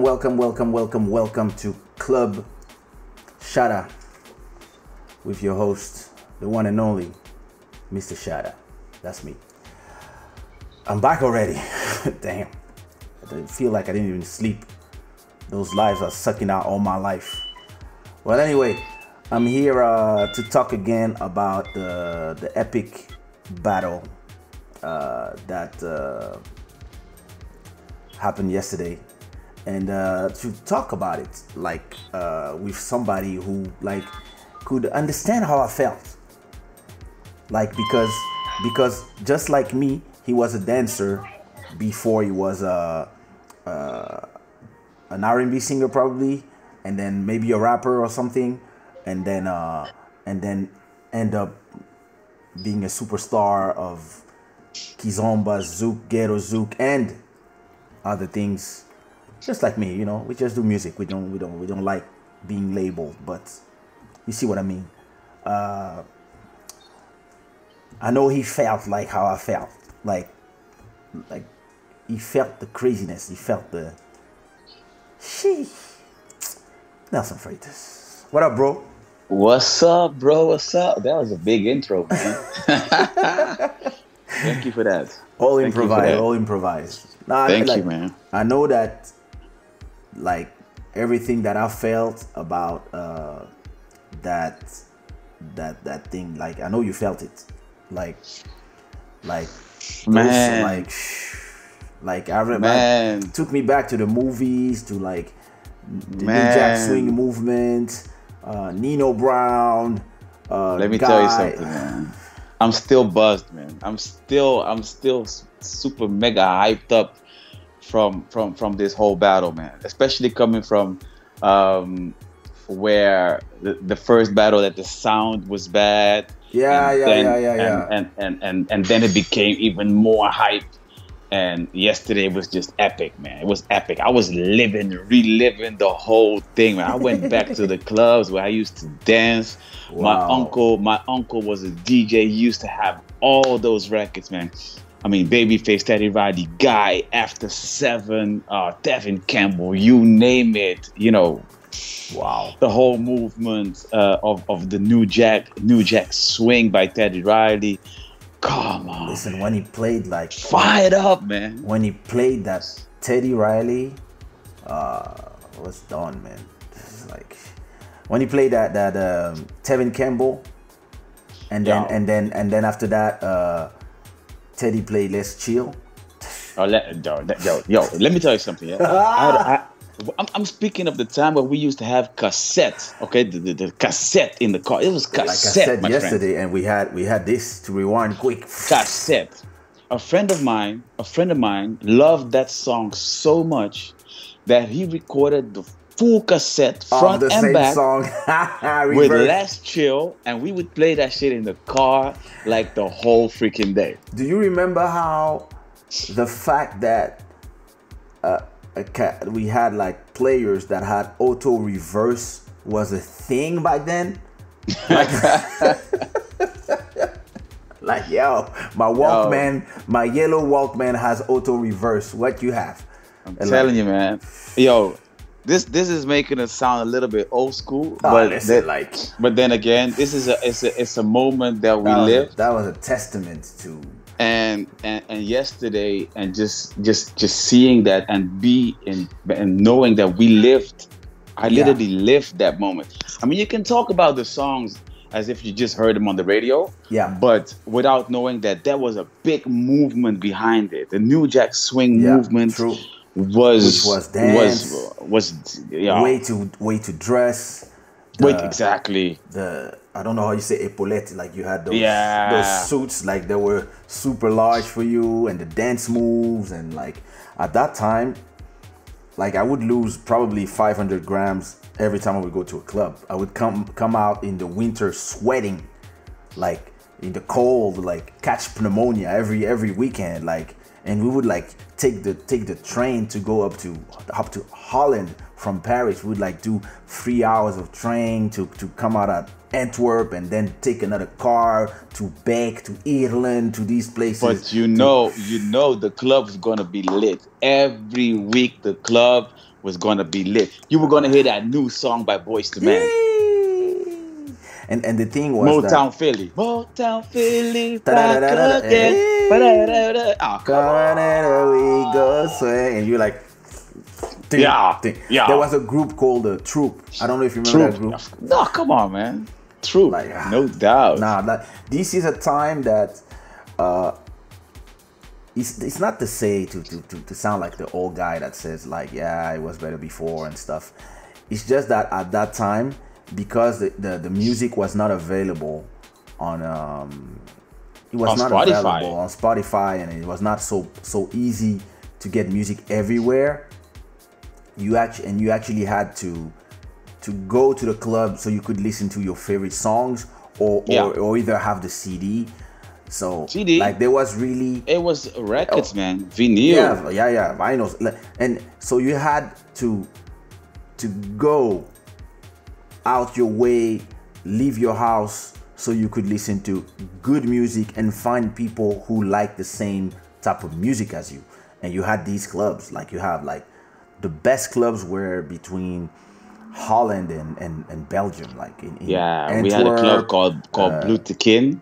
Welcome, welcome, welcome, welcome, welcome to Club Shada with your host, the one and only Mr. Shada. That's me. I'm back already. Damn. I didn't feel like I didn't even sleep. Those lives are sucking out all my life. Well, anyway, I'm here uh, to talk again about the the epic battle uh, that uh, happened yesterday, and uh, to talk about it like uh, with somebody who like could understand how I felt, like because because just like me, he was a dancer before he was a. Uh, an R&B singer probably, and then maybe a rapper or something, and then uh, and then end up being a superstar of Kizomba, Zouk, Ghetto Zouk, and other things. Just like me, you know, we just do music. We don't we don't we don't like being labeled, but you see what I mean. Uh, I know he felt like how I felt, like like he felt the craziness. He felt the Sheesh. Nelson Freitas. What up, bro? What's up, bro? What's up? That was a big intro, man. Thank you for that. All Thank improvised, all improvised. Nah, Thank like, you, man. I know that, like, everything that I felt about uh, that, that, that thing. Like, I know you felt it. Like, like, those, Man. like, like I remember. Man. took me back to the movies, to like the New Man. Jack Swing movement, uh, Nino Brown. Uh, Let me tell you something, man. I'm still buzzed, man. I'm still, I'm still super mega hyped up from from from this whole battle, man. Especially coming from um, where the, the first battle that the sound was bad. Yeah, yeah, then- yeah, yeah, yeah. And, and, and, and, and then it became even more hype. And yesterday was just epic, man. It was epic. I was living, reliving the whole thing, man. I went back to the clubs where I used to dance. Wow. My uncle, my uncle was a DJ. He used to have all those records, man. I mean, Babyface, Teddy Riley, Guy, After Seven, uh, Tevin Campbell, you name it. You know, Wow. the whole movement uh, of of the New Jack New Jack Swing by Teddy Riley. Come on, Listen, when he played like fire it up, man. when he played that Teddy Riley, uh, was done, man. Like when he played that that um, Tevin Campbell, and then Yeah. and then and then after that, uh, Teddy played Let's Chill. Oh, let, yo, let- yo, yo, let me tell you something. Yeah, I had- I- I'm, I'm speaking of the time where we used to have cassette. Okay, the, the, the cassette in the car. It was cassette, Like I said my friend. yesterday, and we had we had this to rewind quick. cassette. A friend of mine, a friend of mine, loved that song so much that he recorded the full cassette front the and same back song. with Let's Chill, and we would play that shit in the car like the whole freaking day. Do you remember how the fact that uh, ca- we had like players that had auto reverse was a thing back then? Like, like yo, my Walkman, my yellow Walkman has auto reverse. What you have? I'm And telling like- you, man. Yo, this this is making it sound a little bit old school, Oh, but listen, that- like but then again, this is a it's a it's a moment that we that was, live. that was a testament to and and, and yesterday and just just just seeing that and be in and knowing that we lived i Yeah. literally lived that moment i mean you can talk about the songs as if you just heard them on the radio yeah. but without knowing that there was a big movement behind it the new jack swing Yeah, movement true. Was Which was dance, was was yeah Way to way to dress. wait exactly the I don't know how you say epaulette, like you had those Yeah. those suits like they were super large for you and the dance moves and like at that time, like I would lose probably 500 grams every time I would go to a club. I would come come out in the winter sweating, like in the cold, like catch pneumonia every every weekend, like and we would like take the take the train to go up to up to Holland from Paris. We'd like do three hours of train to to come out at Antwerp and then take another car to Beck to Ireland to these places. But you know, you know, the club club's gonna be lit every week. The club was gonna be lit. You were gonna hear that new song by Boyz II Men. And and the thing was Motown that Philly. Motown Philly. Back again. Hey. Oh, come on. We go swing, and you're like, ding, Yeah, ding. yeah. There was a group called the Troop. I don't know if you remember that True. group. No, come on, man. True. Like, ah, no doubt. Nah, that, this is a time that uh, it's, it's not to say to, to, to, to sound like the old guy that says like yeah it was better before and stuff. It's just that at that time because the, the, the music was not available on um, it was On not Spotify. available on Spotify and it was not so so easy to get music everywhere. You actually and you actually had to to go to the club so you could listen to your favorite songs or Yeah. or, or either have the CD. So CD. like there was really It was records, Oh. man. Vinyl. yeah yeah yeah vinyls and so you had to to go out your way, leave your house so you could listen to good music and find people who like the same type of music as you. And you had these clubs, like you have like the best clubs were between Holland and, and, and Belgium, like in, in Yeah, we had a club called called uh, Blue Tekin.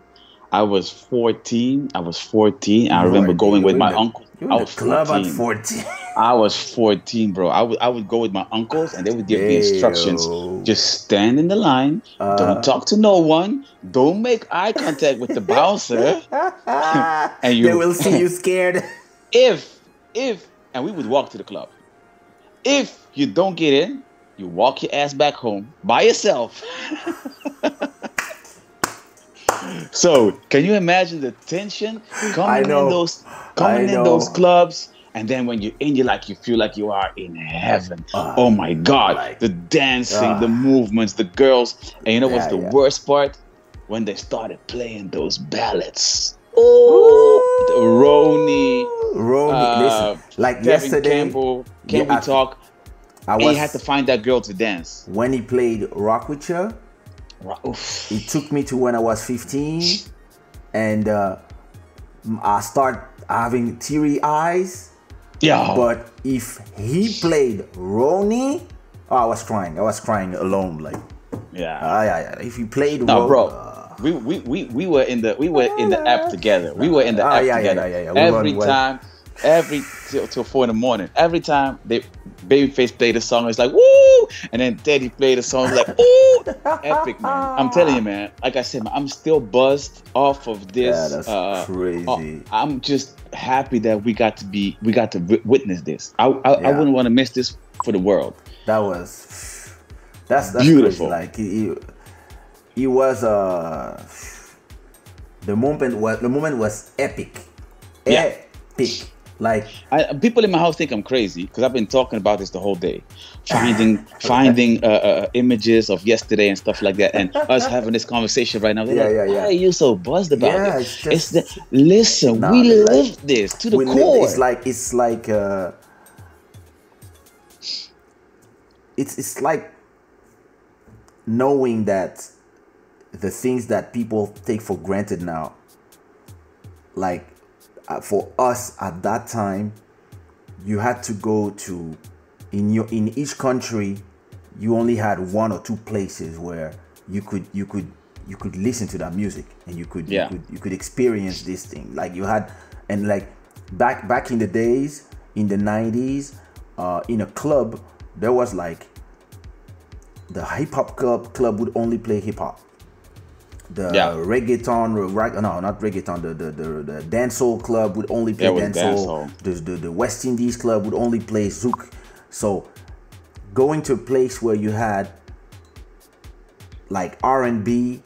I was 14. I was 14. I remember going with my uncle. You were I was club 14. at 14. I was 14, bro. I would I would go with my uncles and they would give me instructions. Just stand in the line. Uh. don't talk to no one. Don't make eye contact with the bouncer. And you- they will see you scared. If if and we would walk to the club. If you don't get in, you walk your ass back home by yourself. so can you imagine the tension coming in those coming in those clubs? And then when you're in, you like you feel like you are in heaven. Ah, oh my God! like- the dancing, Ah. the movements, the girls, and you know what's the yeah. worst part? When they started playing those ballads. Oh, the Roni, Roni, uh, listen, like Tevin yesterday, Campbell. Can Yeah, I- we talk? I And was you had to find that girl to dance. when he played Rock with You. It took me to when I was 15, and uh, I start having teary eyes. Yeah, But if he played Roni, oh, I was crying. I was crying alone. Like, yeah. ah, yeah, yeah. If he played No, Ro- bro. uh, we, we, we, we were in the we were in the app together. We were in the Ah, app yeah, together. yeah, yeah, yeah. Every we time, every till, till four in the morning. Every time they Babyface played a song, it's like woo, and then Teddy played a song, like ooh, epic man. I'm telling you, man. Like I said, man, I'm still buzzed off of this. Yeah, that's uh, crazy. uh, I'm just happy that we got to be we got to wi- witness this. I I, I wouldn't want to miss this for the world. that was that's that's Beautiful. crazy. Like he, he, he was uh the moment was the moment was epic, Yeah. epic. Like I, people in my house think I'm crazy because I've been talking about this the whole day, finding finding uh, uh, images of yesterday and stuff like that, and us having this conversation right now. They're Yeah, like, yeah, Why yeah. are you so buzzed about Yeah, it? it's It's, the listen. Nah, we like- this to the core. it's like it's like uh it's it's like knowing that the things that people take for granted now like uh, for us at that time you had to go to in your in each country you only had one or two places where you could you could you could listen to that music and you could Yeah. you could you could experience this thing like you had and like back back in the days in the 90s uh in a club there was like the hip hop club club would only play hip hop the Yeah. reggaeton right no not reggaeton the the the, the dancehall club would only play Yeah, dancehall. the, the the west indies club would only play zouk. So going to a place where you had like r&b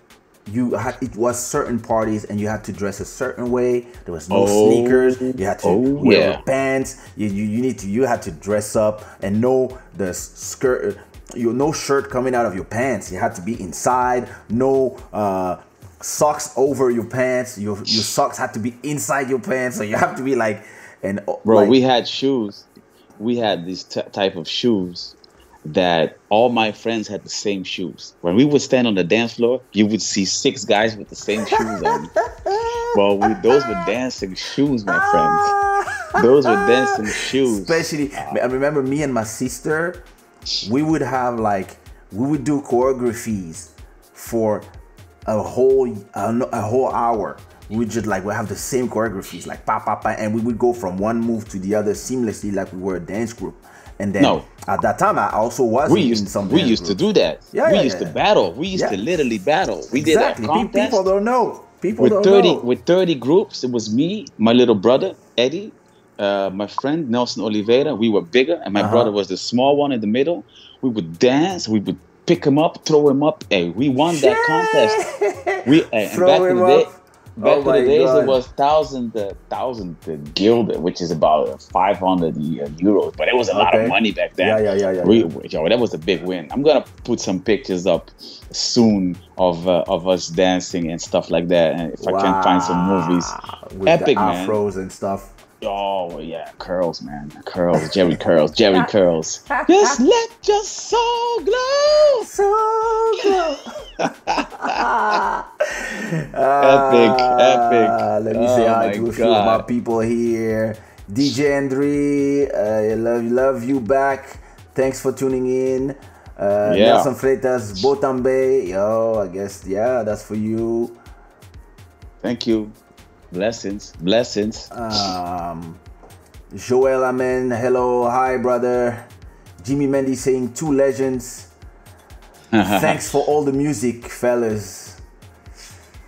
you had it was certain parties and you had to dress a certain way. There was no Oh, sneakers. You had to oh, wear yeah. pants. You, you you need to you had to dress up and know the skirt you no shirt coming out of your pants you had to be inside no uh socks over your pants your your socks had to be inside your pants so you have to be like and uh, Bro, like, we had shoes. We had this t- type of shoes that all my friends had the same shoes. When we would stand on the dance floor, you would see six guys with the same shoes on. Well, we, those were dancing shoes, my friends. Those were dancing shoes. Especially, I remember me and my sister, we would have like we would do choreographies for a whole a, a whole hour. We would just like we have the same choreographies, like pa pa pa, and we would go from one move to the other seamlessly, like we were a dance group. And then No. at that time, I also was we in used some. we used to do that. Yeah, we yeah, used yeah. to battle. We used to literally battle. We Exactly. did contest People don't know. People with don't thirty know. with thirty groups. It was me, my little brother Eddie, uh, my friend Nelson Oliveira. We were bigger, and my Uh-huh. brother was the small one in the middle. We would dance. We would pick him up, throw him up. Hey, we won that contest. We hey, and Throw back in the day, back Oh in the days God. it was thousand uh, thousand uh, which is about five hundred euros. But it was a lot Okay. of money back then. Yeah, yeah, yeah, yeah, We, yeah. yo, that was a big win. I'm gonna put some pictures up soon of uh, of us dancing and stuff like that. And if I can find some movies, With Epic, the man. afros and stuff. Oh yeah, curls, man, curls, Jerry curls, Jerry curls. Just let your soul glow. So good. Epic, epic. Ah, Let me say hi to a few of my people here. DJ Andre, uh, I love love you back. Thanks for tuning in. Uh, Yeah. Nelson Freitas, Botambe. Yo, I guess yeah, that's for you. Thank you. Blessings, blessings. Um, Joel Amen, hello, hi brother. Jimmy Mendy saying two legends. Thanks for all the music, fellas.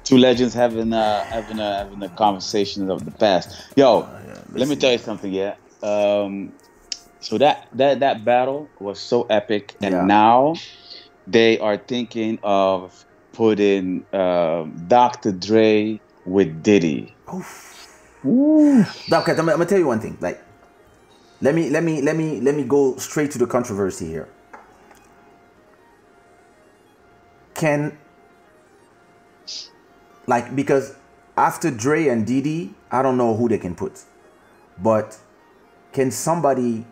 Two legends having uh having a having a conversation of the past. Yo, let me tell you something. Yeah. Um, so that that that battle was so epic, and Yeah. now they are thinking of putting um, Dr. Dre with Diddy. Now, okay, I'm, I'm gonna tell you one thing. Like, let me let me let me let me go straight to the controversy here. Can like because after Dre and Diddy, I don't know who they can put, but can somebody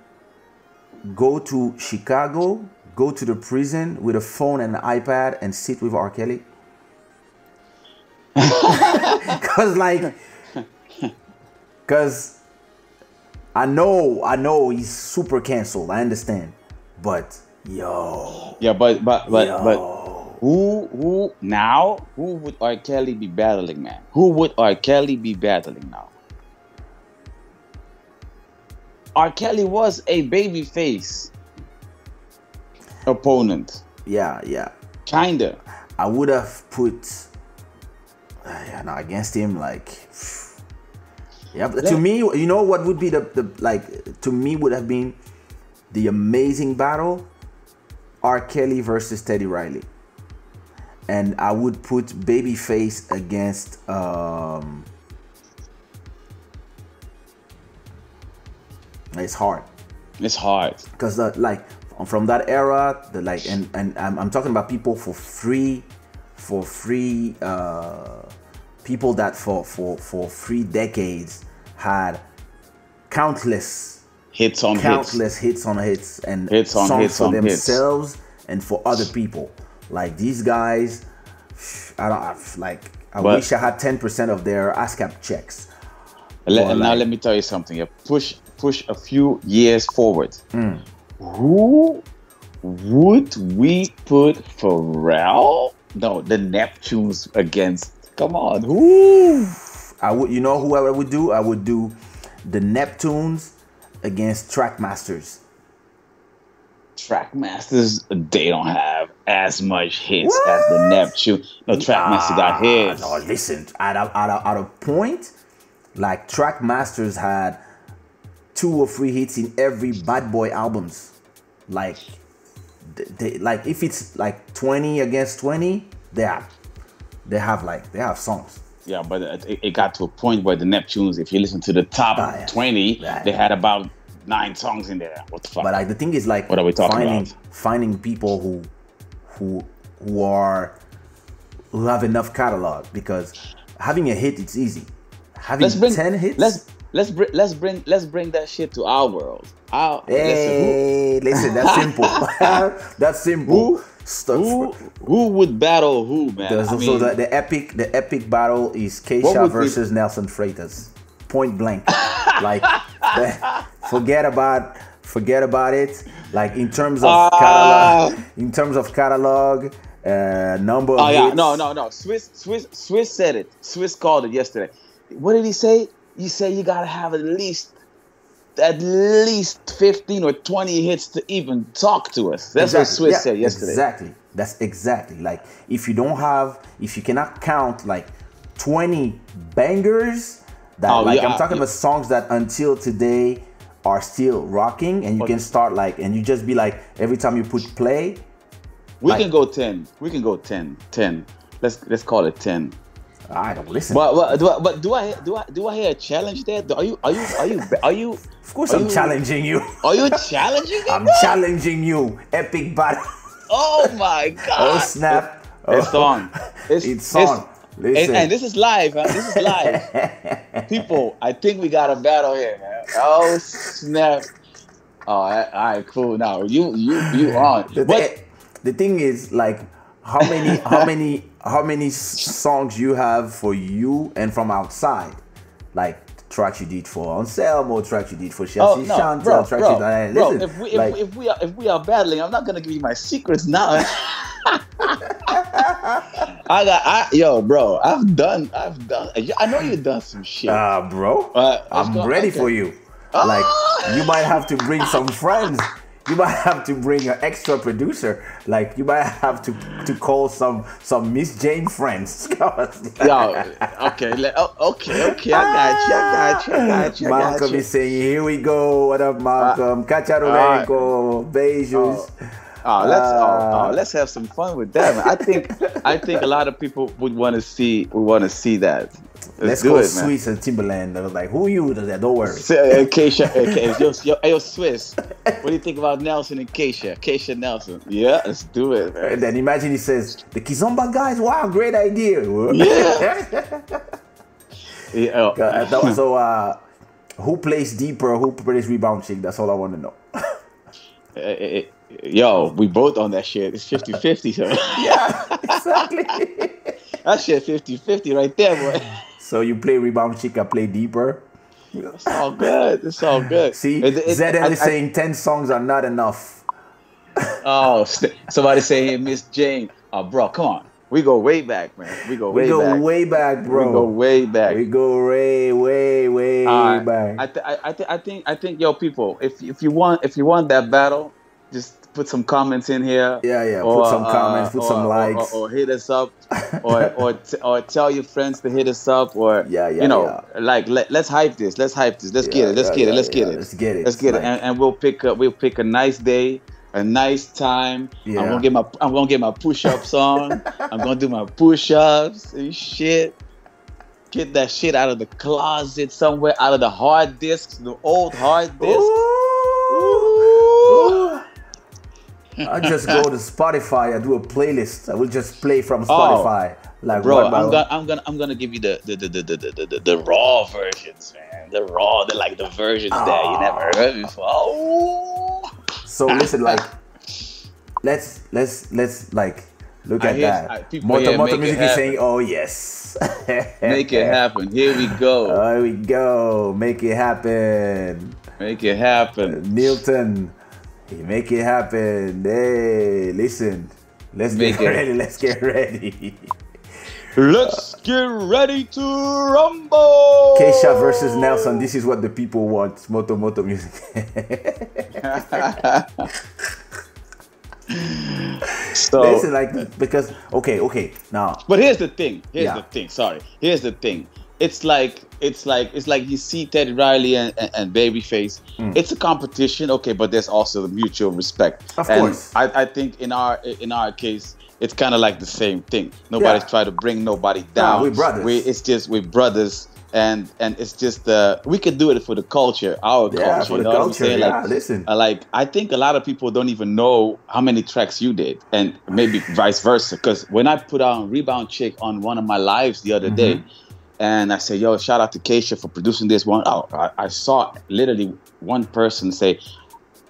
go to Chicago, go to the prison with a phone and an iPad and sit with R. Kelly? Cause like, cause I know, I know he's super canceled. I understand, but yo, Yeah, but but but Yo. but who who now who would R. Kelly be battling, man? Who would R. Kelly be battling now? R. Kelly was a babyface opponent, yeah, yeah. kinda. I would have put, yeah, no, against him. Like, yeah. But to me, you know what would be the the like to me would have been the amazing battle, R. Kelly versus Teddy Riley, and I would put Babyface against um. It's hard It's hard. because like from that era the like and and I'm, I'm talking about people for free for free uh people that for for for three decades had countless Hits on hits. countless hits. on hits and Hits on songs hits for on hits. themselves and for other people like these guys i don't I've, like i But- wish i had 10% of their ascap checks Let- and now let me tell you something. Push push a few years forward. Hmm. Who would we put Pharrell? No, the Neptunes against. Come on, who? I would, you know, who I would do? I would do the Neptunes against Trackmasters. Trackmasters, they don't have as much hits as the Neptune. No, Trackmaster got hits. No, listen, at a, at a, at a point, like Trackmasters had two or three hits in every Bad Boy albums. Like, they, like if it's like twenty against twenty, they have, they have like they have songs. Yeah, but it, it got to a point where the Neptunes, if you listen to the top Ah, yeah. 20, Yeah. they had about nine songs in there. What the fuck? But like the thing is like What are we talking finding about? finding people who who who are who have enough catalog because having a hit it's easy. Having let's bring ten hits. Let's let's bring let's bring let's bring that shit to our world. Our, listen, hey, listen, that's simple. that's simple. Who, who who would battle who, man? There's I also mean, the, the epic the epic battle is Kaysha versus Nelson Freitas. Point blank. like forget about forget about it. Like in terms of Ah. catalog, in terms of catalog, uh, number of Oh yeah, hits. no, no, no. Swiss, Swiss, Swiss said it. Swiss called it yesterday. What did he say? You say you gotta have at least, at least fifteen or twenty hits to even talk to us. That's what Swiss Yeah, said yesterday. Exactly. That's exactly like if you don't have, if you cannot count like 20 bangers, that Oh, like yeah, I'm talking yeah. about songs that until today are still rocking, and you can start like, and you just be like, every time you put play, We Like- can go ten. We can go 10. 10. Let's let's call it ten. I don't listen. But but do I, but do I do I do I hear a challenge there? Are you are you are you are you of course, I'm you- challenging you. are you challenging? it, I'm bro? challenging you. Epic battle. Oh my oh, god! Oh snap! It's Oh. on. It's, It's on. And, Listen. and this is live, huh? This is live. People, I think we got a battle here, man. Oh snap! Oh, all right, all right, cool. Now you you you on? the, What? thi- the thing is like how many how many how many songs you have for you and from outside like tracks you did for Anselmo tracks you did for Oh Chelsea no, Chantel bro, tracks bro, you did, bro. listen If we if, like, we if we are if we are battling, I'm not gonna give you my secrets now. I got I yo, bro. I've done I've done. I know you've done some shit. uh, bro Uh, I'm go- ready okay. for you Ah! like you might have to bring some friends you might have to bring an extra producer like you might have to to call some some Miss Jane friends Yo, okay, let, oh, okay, okay. I got you. I got you. I got you. I got Malcolm you. is saying, "Here we go. What up, uh, Malcolm? Kacharolenko, Beijos." Oh, let's oh, Uh, oh, let's have some fun with that. Man. I think I think a lot of people would want to see would want to see that. Let's Let's, do go it, man. Swiss and Timberland. I was like, "Who are you?" Said, Don't worry. So, Kaysha, okay, yo, yo, yo, Swiss. What do you think about Nelson and Kaysha? Kaysha Nelson. Yeah, let's do it, man. And then imagine he says, "The Kizomba guys, wow, great idea." Yeah. Yeah, oh, that so, uh, who plays deeper? Who plays rebound chick? That's all I want to know. eh, eh, eh, yo, we both on that shit. It's 50-50, so yeah, exactly. that shit 50-50 right there, boy. so you play rebound chick, I play deeper. It's all good. It's all good. See, It- it- ZL I- is I- saying ten songs are not enough. Oh, st- somebody saying Miss Jane. Oh, bro, come on. We go way back, man. We go way We go back. way back, bro. We go way back. We go way, way, way All right. back. I, th- I, I, th- I think I think yo people, if if you want if you want that battle, just put some comments in here. Yeah, yeah, put some comments, put uh, or- some or- likes. or, or hit us up, or or t- or tell your friends to hit us up, or Yeah, yeah, you know, yeah. like let, let's hype this, let's hype this, let's Yeah, get it, let's yeah, get it, let's get it, let's get it. let's get Like- it, and, and we'll pick a we'll pick a nice day, a nice time. Yeah. I'm gonna get my I'm gonna get my push ups on. I'm gonna do my push ups and shit. Get that shit out of the closet somewhere, out of the hard disks, the old hard disks. Ooh. I just go to Spotify. I do a playlist. I will just play from oh. Spotify. like Oh. Bro, I'm gonna I'm gonna I'm gonna give you the the the, the, the, the, the, the raw versions, man. The raw, the like the versions that you ah. never heard before. Oh. So listen, like, let's let's let's like look I at hear- that. I- people Moto Music is saying, "Oh yes." Make it happen. Here we go. Here we go. Make it happen. Make it happen. Make it happen. Hey, listen. Let's Make get it- ready. Let's get ready. Let's get ready to rumble. Kaysha versus Nelson. This is what the people want. Moto Moto Music. so, Listen, like because okay, okay. Now, but here's the thing. Here's Yeah. the thing. Sorry. Here's the thing. It's like it's like it's like you see Teddy Riley and, and, and Babyface. It's a competition, okay, but there's also the mutual respect. Of and course. I, I think in our in our case, it's kind of like the same thing. Nobody's Yeah. trying to bring nobody down. we're brothers. We, it's just we're brothers. And and it's just uh we could do it for the culture, our Yeah, culture. for you the know what I'm culture, saying? yeah, Like, listen. uh, like I think a lot of people don't even know how many tracks you did, and maybe vice versa. Because when I put on Rebound Chick on one of my lives the other day, Mm-hmm. And I said, "Yo, shout out to Kaysha for producing this one," oh, I, I saw literally one person say,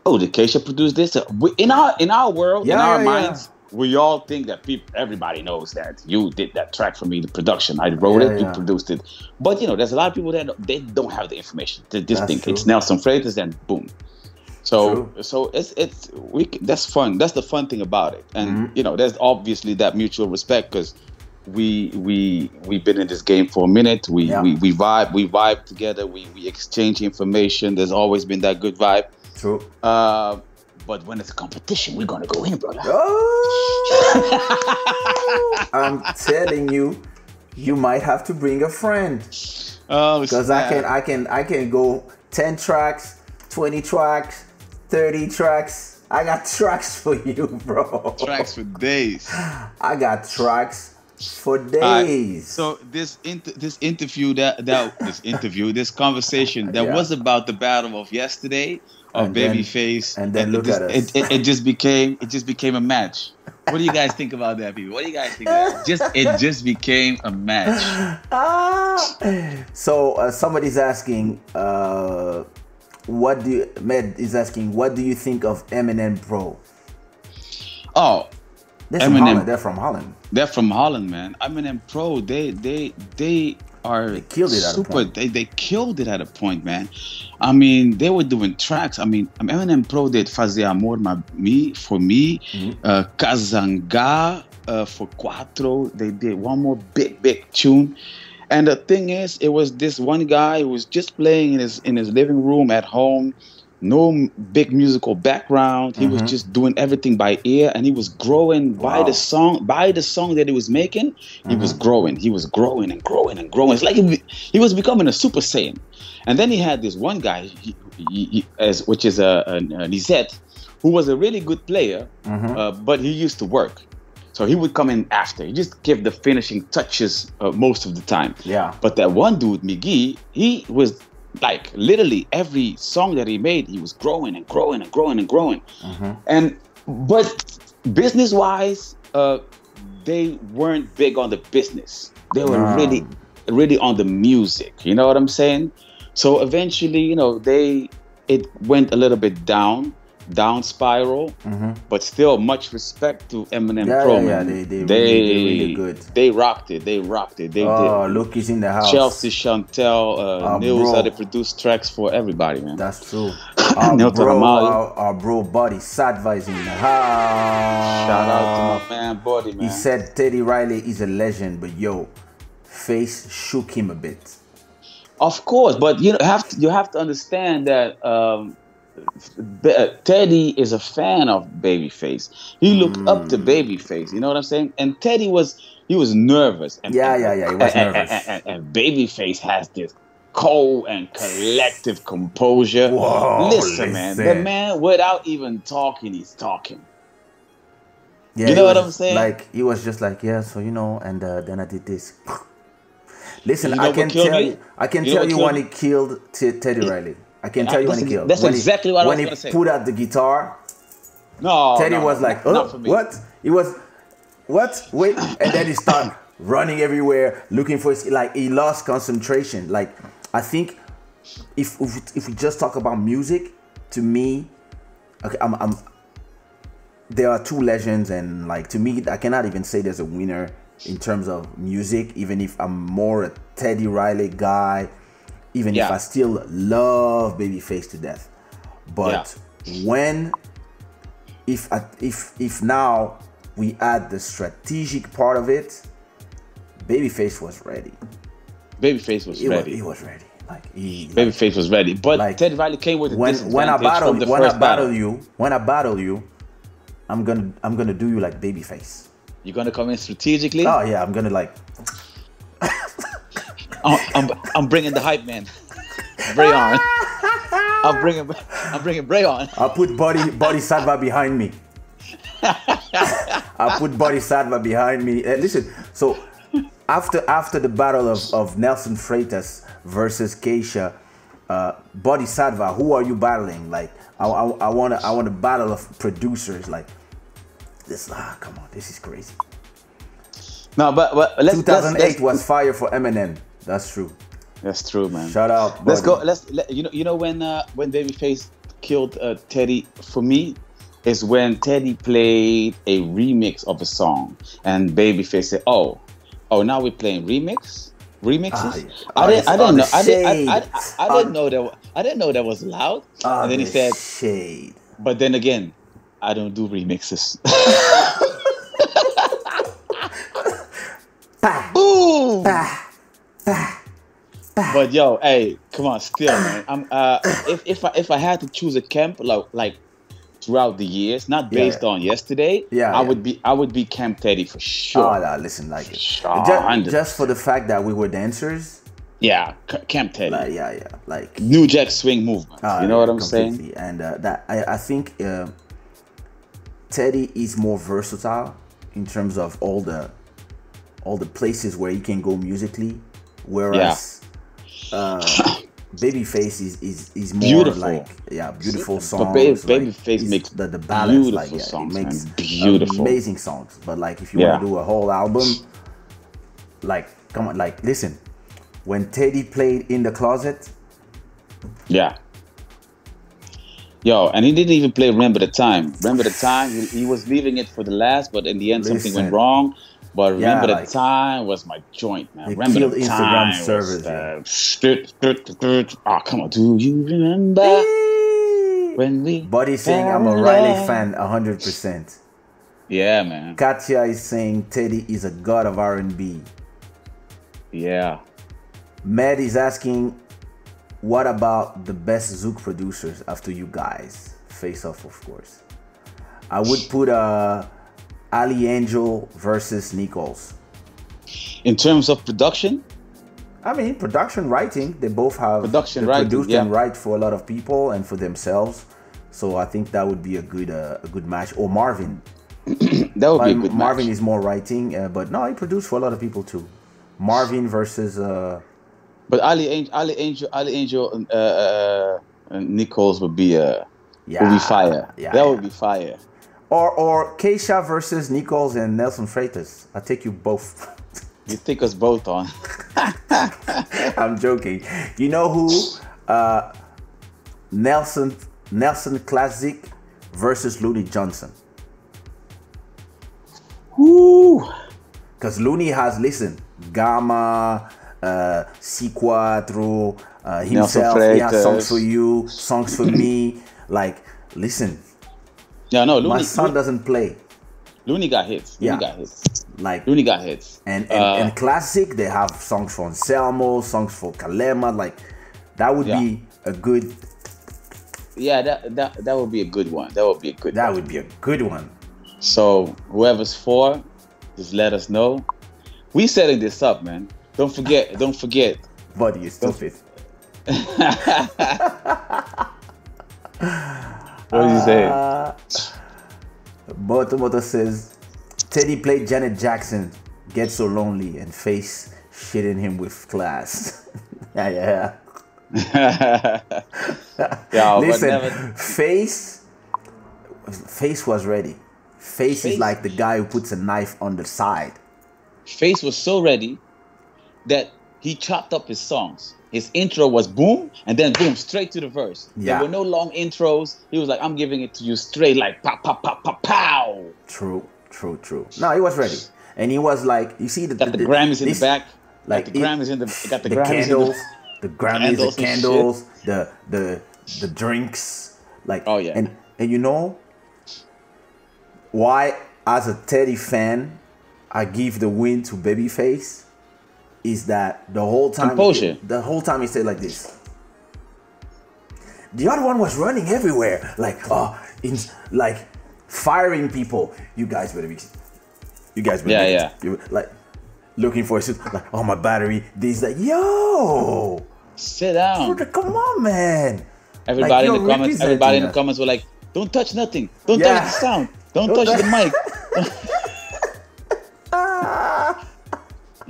"Oh, did Kaysha produce this?" In our in our world, in our yeah, yeah. minds, we all think that people, everybody knows that you did that track for me, the production. I wrote Yeah, it, yeah. you produced it. But you know, there's a lot of people that they don't have the information. They just That's think it's. Nelson Freitas and boom. So True. so it's it's we that's fun. That's the fun thing about it. And Mm-hmm. you know, there's obviously that mutual respect because we we we've been in this game for a minute. We Yeah. we, we vibe we vibe together. We we exchange information. There's always been that good vibe. True. Uh, but when it's a competition, we're gonna go in, brother. Oh, I'm telling you, you might have to bring a friend Oh, because I can, I can, I can go ten tracks, twenty tracks, thirty tracks. I got tracks for you, bro. tracks for days. I got tracks for days. So this inter- this interview that that this interview this conversation that Yeah. was about the battle of yesterday of And Babyface and then it look just, at us. It, it, it just became it just became a match. What do you guys think about that, people? What do you guys think? That? Just it just became a match. Ah. So uh, somebody's asking, uh, what do you, Med is asking, what do you think of Eminem Pro? Oh, They're from Eminem. Holland. They're from Holland. they're from Holland, man. Eminem Pro, they they they are They killed it at a super. point. They they killed it at a point, man. I mean, they were doing tracks. I mean, Eminem Pro did Fazer Amor Ma- me for me, Mm-hmm. uh, Kazanga uh, for Quattro. They did one more big big tune. And the thing is, it was this one guy who was just playing in his in his living room at home, no big musical background. He was just doing everything by ear, and he was growing by the song by the song that he was making. He was growing. He was growing and growing and growing. It's like he, he was becoming a super saiyan. And then he had this one guy, he, he, as which is a, a, a Nizet, who was a really good player, uh, but he used to work. So he would come in after. He just give the finishing touches uh, most of the time. Yeah. But that one dude, Miggy, he was like literally every song that he made, he was growing and growing and growing and growing. And but business wise, uh, they weren't big on the business. They were really, really on the music. You know what I'm saying? So eventually, you know, they it went a little bit down, down spiral. But still, much respect to Eminem Yeah, Pro. yeah, yeah, man. they- they they, really- they really good. They rocked it. They rocked it. They Oh, did. look, he's in the house. Chelsy Shantel, uh, Ah, Nils bro. had to produce tracks for everybody, man. That's true. Our Neil bro, our, our bro, Buddy Sadva is in the house. Shout out to my man, Body, man. He said Teddy Riley is a legend, but yo, Face shook him a bit. Of course, but you know, have to, you have to understand that um, uh, Teddy is a fan of Babyface. He looked up Mm. to Babyface. You know what I'm saying? And Teddy was he was nervous. And, Yeah, yeah, yeah, he was and- nervous. And, and- and Babyface has this cold and collective composure. Whoa, listen, man, the man without even talking, he's talking. Yeah, You know what I'm saying? Like he was just like, yeah, so you know, and uh, then I did this. Listen, You know I can killed tell you, I can tell you when he killed T- Teddy Riley. I can tell you when he killed. that's when exactly he, what I was he gonna say. When he put out the guitar. No, Teddy no, was like, oh, what? He was, what? Wait, and then he started running everywhere looking for his. Like he lost concentration. Like I think if if, if we just talk about music, to me, okay, I'm, I'm there are two legends, and like to me, I cannot even say there's a winner in terms of music. Even if I'm more a Teddy Riley guy, even if I still love Babyface to death, but when if if if now we add the strategic part of it, Babyface was ready. Babyface was He was, ready. he was ready. Like he like, Babyface was ready, but Like, Teddy Riley came with a when when I battle when I battle, battle. you when I battle you, I'm gonna I'm gonna do you like Babyface. You're gonna come in strategically. Oh yeah, I'm gonna like I'm, I'm, I'm bringing the hype man, Bray on. I'm bringing I'm bringing Bray on. I'll put body body Sadva behind me. I'll put body Sadva behind me. Uh, listen, so after after the battle of, of Nelson Freitas versus Kaysha, uh, Body Sadva, who are you battling? Like I, I, I want to I want a battle of producers. Like this, ah, come on, this is crazy. No, but but let's, let's, 2008 let's was fire for Eminem. That's true. That's true, man. Shout out. Let's go. Let's let, you know you know when uh, when Babyface killed uh, Teddy for me is when Teddy played a remix of a song, and Babyface said, "Oh, oh, now we're playing remix." Remixes. Ah, I didn't. I didn't know. I didn't. I, I. I, I didn't know that. I didn't know that was. Ah, and then he said, shade. "But then again, I don't do remixes." Boom. Bah, bah. But yo, hey, come on, still, man. I'm uh, if if I if I had to choose a camp like like throughout the years, not Yeah. based on yesterday, Yeah, I yeah. would be I would be Camp Teddy for sure. Oh, no, listen, like. Sure, Just, just for the fact that we were dancers, yeah, C- Camp Teddy, like yeah, yeah, like New Jack Swing movement. Ah, you know what I'm saying? And uh, that I, I think uh, Teddy is more versatile in terms of all the all the places where he can go musically, whereas uh, Babyface is is, is more Beautiful. like yeah, beautiful But songs. Baby- like, Babyface makes the the balance like yeah, songs, it makes man. Beautiful. amazing songs. But like if you Yeah. want to do a whole album, like come on, like listen, when Teddy played in the closet. Yeah. Yo, and he didn't even play Remember the Time. Remember the Time, he, he was leaving it for the last, but in the end something went wrong. But Yeah, Remember like- the Time was my joint, man. Remember the Instagram Time was servers, the- yeah. Oh, come on. Do you remember when we... Buddy saying I'm a Riley fan, hundred percent. Yeah, man. Katya is saying Teddy is a god of R&B. Yeah. Matt is asking, what about the best Zouk producers after you guys? Face off, of course. I would put uh, Ali Angel versus Nichols. In terms of production, I mean, production writing. They both have Production writing, produced yeah. and write for a lot of people and for themselves. So I think that would be a good uh, a good match. Or Marvin. that would be a good Marvin match. is more writing, uh, but no, he produced for a lot of people too. Marvin versus uh, But Ali Angel, Ali Angel, Ali Angel, and uh, uh, Nichols would be uh, yeah, would be fire. Yeah, that yeah. would be fire. Or or Kaysha versus Nichols and Nelson Freitas. I take you both. You take us both on. I'm joking. You know who? Uh, Nelson Nelson Classic versus Loony Johnson. Woo! Because Loony has listen, Gamma, uh, C4, uh, himself. He has songs for you, songs for me. Like, listen, Yeah, no, my Loony, son doesn't play. Loony got hits. Loony Yeah. got hits. Like, Loony got hits. and and, Uh, and classic, they have songs for Anselmo, songs for Kalema. Like, that would Yeah. be a good. yeah, that, that that would be a good one. That would be a good That one. would be a good one. So whoever's for, just let us know. We setting this up, man. Don't forget. don't forget. Buddy, you stupid. What did you say? Uh, Moto Moto says Teddy played Janet Jackson, Get So Lonely, and Face shitting him with class. yeah, yeah. yeah, Listen, never. Face Face was ready. Face, is like the guy who puts a knife on the side. Face was so ready that he chopped up his songs. His intro was boom, and then boom, straight to the verse. Yeah. There were no long intros. He was like, "I'm giving it to you straight, like pop, pop, pop, pop, pow." True, true, true. No, he was ready. And he was like, you see the Got the, Grammys in this- the back. like the Grammys in the. Got the, the Grammys candles, in the Grammys, candles the candles, the the the drinks, like Oh, yeah. and and you know why as a Teddy fan I give the win to Babyface is that the whole time Composure. the whole time he said like this. The other one was running everywhere, like uh, in like firing people. You guys better be, you guys better Yeah, be- yeah. you- like looking for a suit, like oh my battery. This like yo, Sit down. Come on, man. Everybody Like, in the comments. Everybody in the comments were like, "Don't touch nothing. Don't Yeah. touch the sound. Don't, Don't touch- the mic."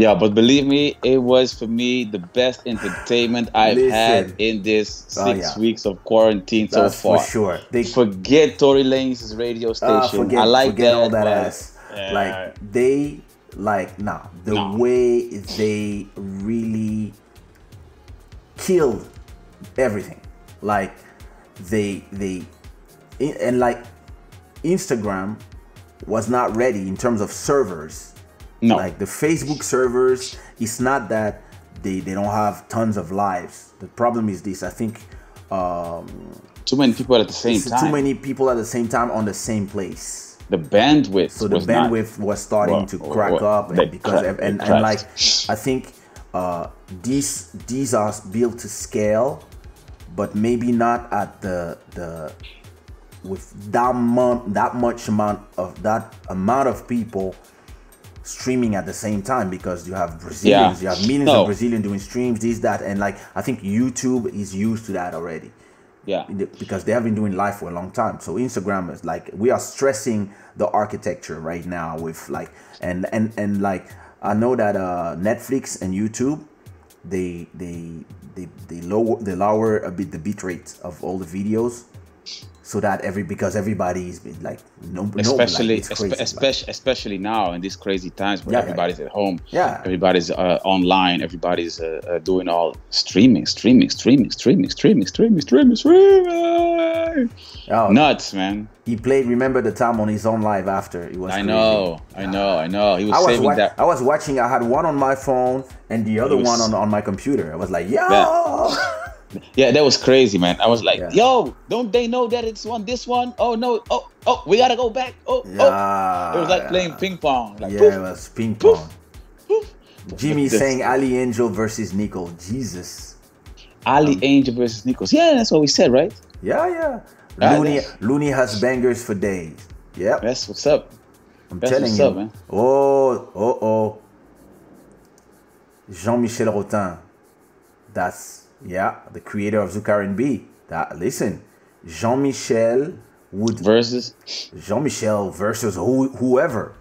yeah, but believe me, it was for me the best entertainment I've had in this six Oh, yeah. weeks of quarantine That's so far. for sure. They Forget Tory Lanez' radio station. uh, forget, I like forget that. all that ass. Yeah. Like they like nah the Nah. way they really killed everything. Like they they and like Instagram was not ready in terms of servers. No. Like the Facebook servers, it's not that they, they don't have tons of lives. The problem is this. I think um, too many people at the same time. too many people at the same time on the same place. the bandwidth. So the was not- bandwidth was starting Well, to crack well, up, and because and, and like. I think uh, these these are built to scale, but maybe not at the the with that amount that much amount of that amount of people streaming at the same time because you have Brazilians, you have millions No. of Brazilians doing streams, this that, and like I think YouTube is used to that already yeah. because they have been doing live for a long time. So Instagram is like we are stressing the architecture right now with like and and and like I know that uh Netflix and YouTube they they they they lower they lower a bit the bit rate of all the videos so that every because everybody is like no no, especially like, crazy, espe- like- especially especially now in these crazy times where Yeah, yeah, everybody's at home Yeah. everybody's uh, online everybody's uh, uh, doing all streaming streaming streaming streaming streaming streaming streaming streaming Oh, nuts man he played remember the time on his own live after it was i crazy. know i know i know he was, I was, saving wa- that I was watching. I had one on my phone and the other was- one on, on my computer. I was like, yo, yeah that was crazy man i was like Yeah. yo don't they know that it's one this one oh no oh oh we gotta go back oh oh it was like playing ping pong like Yeah, poof, it was ping pong. poof. Jimmy This- saying Ali Angel versus Nico. Jesus. ali angel versus nichols yeah that's what we said right Yeah, yeah. Ah, Loony, Loony has bangers for days. Yep, that's what's up I'm that's telling what's you. up, man. Oh, oh, oh. Jean-Michel Rotin. That's yeah, the creator of Zouk R&B. That listen, Jean-Michel would versus Jean-Michel versus who, whoever.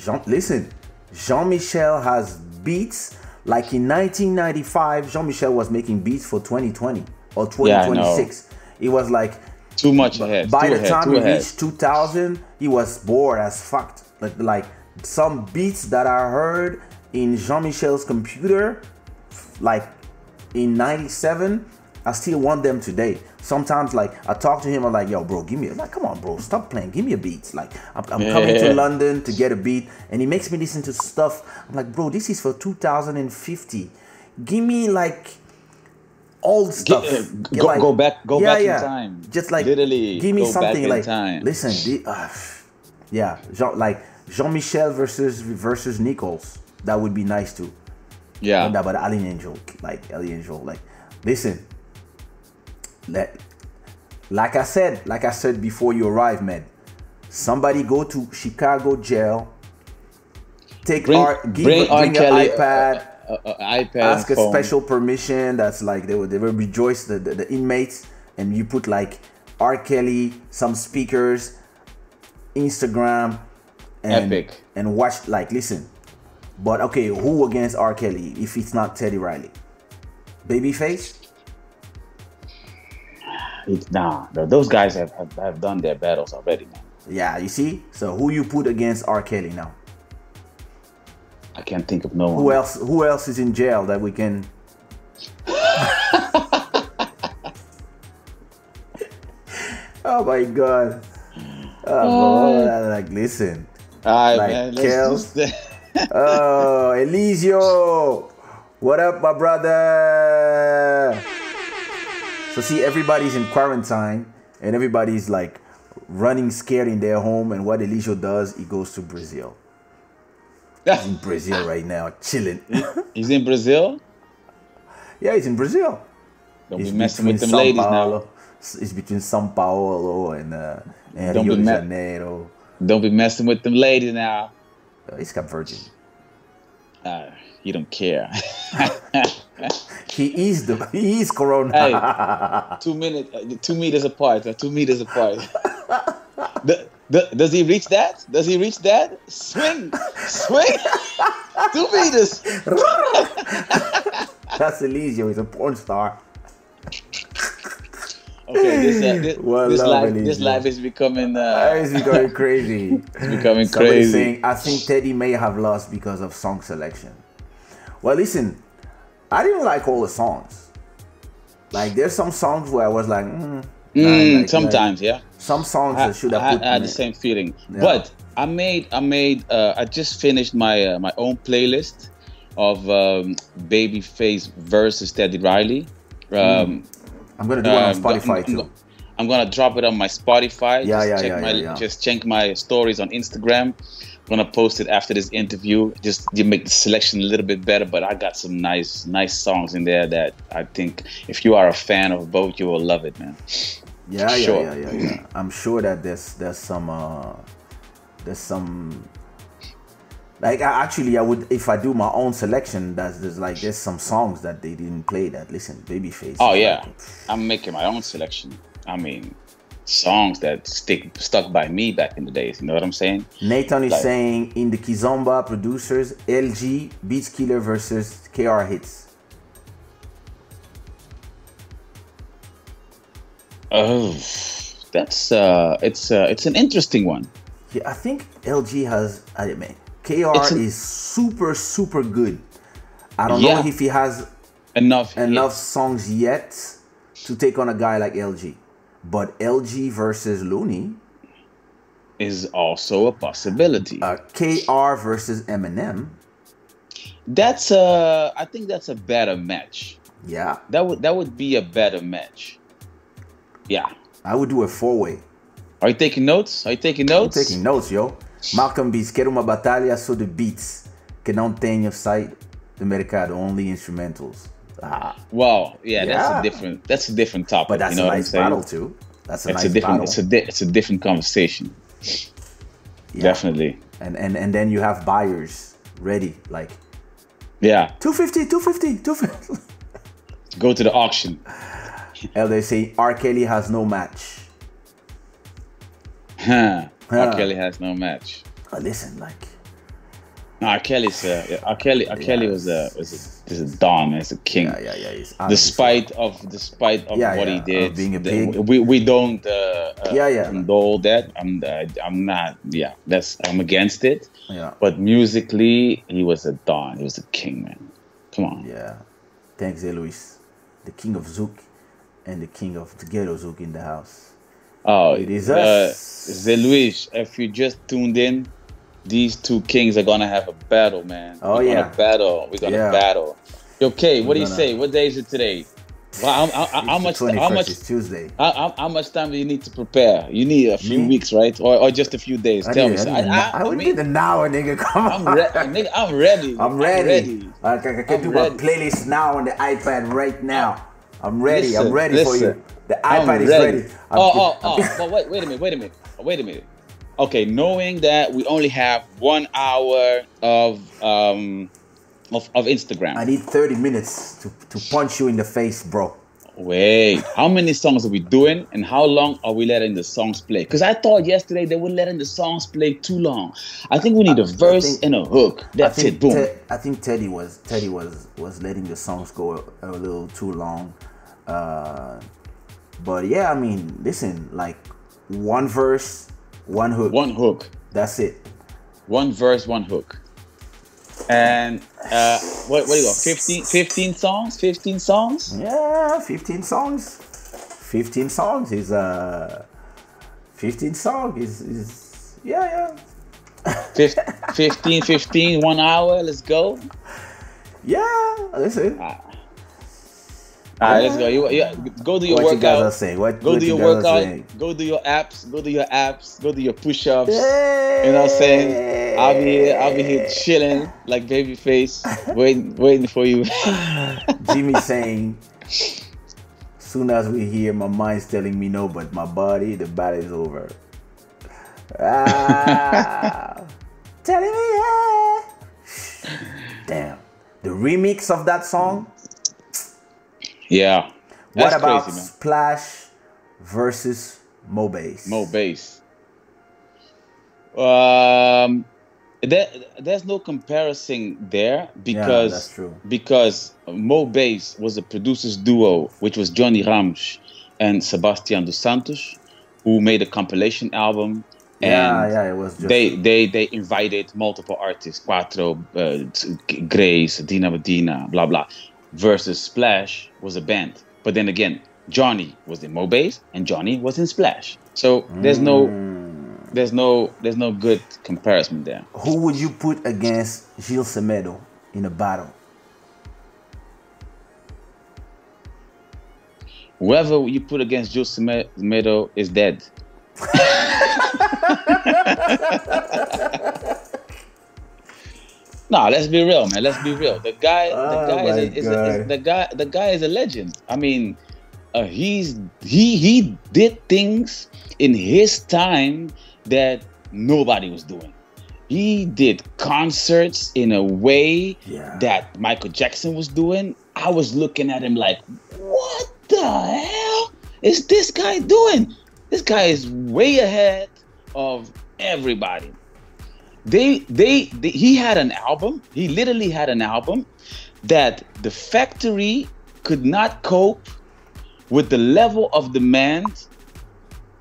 Jean, listen, Jean-Michel has beats like in 1995. Jean-Michel was making beats for 2020 or Yeah, 2026. it was like too much ahead by too the ahead, time ahead. reached 2000, he was bored as fucked. Like like some beats that I heard in Jean-Michel's computer, like in 97 i still want them today. Sometimes like i talk to him i'm like yo bro give me a like come on bro stop playing. Give me a beat. Like i'm, I'm coming Yeah. to london to get a beat and he makes me listen to stuff. I'm like bro this is for 2050 give me like old stuff. uh, go- like- go back- go back in time. just like Literally, give me something in like listen the, uh, yeah Jean, like jean-michel versus versus nichols. That would be nice too yeah and about Alien Angel, like Alien Angel, like listen. Let, like I said, like I said before you arrived, man. Somebody go to Chicago jail. Take bring, our give bring, bring an Kelly iPad. uh, uh, uh, iPad ask a special permission. That's like they will they will rejoice the, the, the inmates, and you put like R. Kelly, some speakers, Instagram, and Epic. and watch like listen. But okay, who against R. Kelly if it's not Teddy Riley? Babyface? It's- nah th- those guys have, have, have done their battles already man Yeah, you see. So who you put against R. Kelly now? I can't think of no one Who else? Who else is in jail that we can? oh my god! Hmm. Oh, bro, like listen. all right like man Kel. let's just Oh, Elisio, what up, my brother? So see, everybody's in quarantine, and everybody's like running scared in their home. And what Elisio does, he goes to Brazil. He's in Brazil right now, chilling. he's in Brazil yeah, he's in Brazil. don't It's be messing with them São ladies Paulo. now It's between São Paulo and, uh, and Don't Rio de ma- Janeiro. don't be messing with them ladies now he's Cap Virgin. uh, you don't care He is the he is Corona. Hey. two minutes uh, two meters apart uh, two meters apart the, the, does he reach that does he reach that swing swing two meters That's Elisio. He's a porn star. Okay this uh, this, this life this life is becoming Uh, It's becoming crazy. it's becoming Somebody crazy saying, I think Teddy may have lost because of song selection. Well, listen, I didn't like all the songs. Like, there's some songs where I was like, mm, Mm, like- sometimes yeah Some songs I, that should have I. I had the same feeling, Yeah. but I made I made uh, I just finished my uh, my own playlist of um, Babyface versus Teddy Riley. Um, I'm gonna do it on um, Spotify I'm, too. I'm, I'm gonna drop it on my Spotify. Yeah, just yeah, check yeah, my, yeah, yeah. Just check my stories on Instagram. I'm gonna post it after this interview. Just to make the selection a little bit better. But I got some nice, nice songs in there that I think if you are a fan of both, you will love it, man. Yeah, yeah, yeah, yeah, yeah. I'm sure that there's there's some uh there's some like I, actually I would if I do my own selection that's there's like there's some songs that they didn't play that listen Babyface. Oh yeah, like- I'm making my own selection. I mean, songs that stick stuck by me back in the days. You know what I'm saying? Nathan is Like- saying in the Kizomba producers LG Beats Killer versus KR hits. Oh, that's uh, it's uh, it's an interesting one. Yeah, I think LG has I mean KR is super super good. I don't Yeah. know if he has Enough. enough songs yet to take on a guy like LG. But LG versus Loony, is also a possibility. uh, KR versus Eminem, that's uh, I think that's a better match. yeah, That would that would be a better match. Yeah. I would do a four way. Are you taking notes? Are you taking I'm notes? taking notes, yo. Malcolm Beats, quero uma batalha sobre beats que não tenha site do mercado, only instrumentals. Ah, Wow. Yeah, that's a different that's a different topic. but that's you know a what I'm nice battle too. That's a It's nice a different battle. it's a di- it's a different conversation. Yeah. Definitely. And, and and then you have buyers ready, like Yeah. 250, 250, 250. Go to the auction. and they say R. Kelly has no match. Huh. Huh. R. Kelly has no match. Oh, listen, like No, R. Kelly's uh, yeah, R. Kelly R. Kelly was a was a, is a don, is a king. yeah, yeah, yeah. It's Despite of despite of Yeah, what yeah, he did, of being a pig. we we don't uh, uh, Yeah, yeah. condole that. I'm uh, I'm not. Yeah, that's I'm against it. yeah, But musically, he was a don. He was a king, man. Come on. yeah. Thanks, Luis, the king of Zouk, and the king of the ghetto Zouk in the house. Oh, It is uh, us. Zé Luis, if you just tuned in, these two kings are gonna have a battle, man. Oh, We're yeah. gonna battle. We're gonna Yeah. battle. Okay, what do you gonna- say? What day is it today? Well, how, how, much? How much? It's Tuesday. How, how, how much time do you need to prepare? You need a few Me? weeks, right? Or, or just a few days? I Tell need, me. I, need, I, I, I, I would mean, need an hour, nigga. Come I'm, on. re- nigga, I'm ready. I'm ready. ready. I can I'm do ready. my playlist now on the iPad right now. I'm ready. Listen, I'm ready for you. The I'm iPad is ready. I'm oh, oh, oh, but wait, wait a minute, wait a minute, wait a minute. Okay, knowing that we only have one hour of um of, of Instagram. I need 30 minutes to, to punch you in the face, bro. Wait, how many songs are we doing, and how long are we letting the songs play? Because I thought yesterday they were letting the songs play too long. I think we need a verse think- and a hook. That's it. Boom. Te- I think Teddy was Teddy was was letting the songs go a, a little too long. Uh, but yeah, I mean, listen, like one verse, one hook. one hook. That's it. one verse, one hook. And uh, what, what do you got? 15, 15 songs? 15 songs? Yeah, 15 songs. 15 songs is uh 15 song is is yeah, yeah. Fif- 15, 15, one hour. Let's go. Yeah, listen. All right, let's go. You, you go do your what you guys are workout. saying? What, Go what do you your workout. saying? Go do your apps. Go do your apps. Go do your push-ups. Hey! You know what I'm saying? I'll be here. I'll be here chilling like babyface, waiting, waiting for you. Jimmy saying, soon as we hear, my mind's telling me no, but my body, the battle's over. Ah, telling me yeah. Damn. The remix of that song. Yeah. what about crazy. Splash versus Mo Mobase? Mo Base. Um, there, there's no comparison there because that's true. because Mo Base was a producers duo, which was Johnny Ramos and Sebastian dos Santos, who made a compilation album. Yeah, and yeah, it was just. they they they invited multiple artists, Quattro, uh, Grace, Dina Medina, blah blah. Versus Splash was a band, but then again, Johnny was in Mo-Base and Johnny was in Splash. So there's no hmm. there's no there's no good comparison there. Who would you put against Gil Semedo in a battle? Whoever you put against Gil Semedo is dead. no, let's be real, man. Let's be real. The guy, the Oh guy is, a, is, a, is the guy. The guy is a legend. I mean, uh, he's he he did things in his time that nobody was doing. He did concerts in a way Yeah. that Michael Jackson was doing. I was looking at him like, what the hell is this guy doing? This guy is way ahead of everybody. They, they, they, he had an album. He literally had an album that the factory could not cope with the level of demand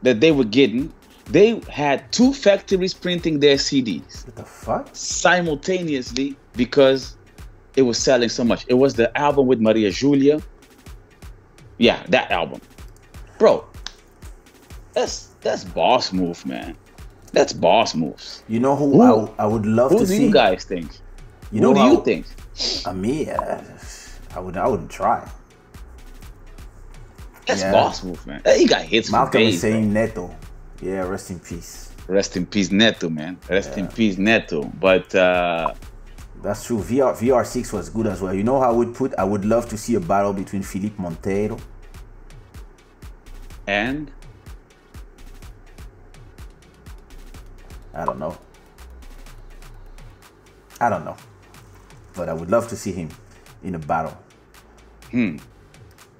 that they were getting. They had two factories printing their CDs What the fuck? simultaneously because it was selling so much. It was the album with Maria Julia. Yeah, that album. Bro, that's that's boss move, man. That's boss moves. You know who, Who- I, I would love Who to do see? you guys think? You Who know do how- you think? Uh, me, uh, I would. I wouldn't try. That's Yeah. boss move, man. He got hits Malcolm days. is saying Neto. Yeah, rest in peace. Rest in peace, Neto, man. Rest in peace, Neto. But uh, That's true. VR VR6 was good as well. You know how I would put? I would love to see a battle between Philippe Monteiro. and I don't know. I don't know. But I would love to see him in a battle. hmm,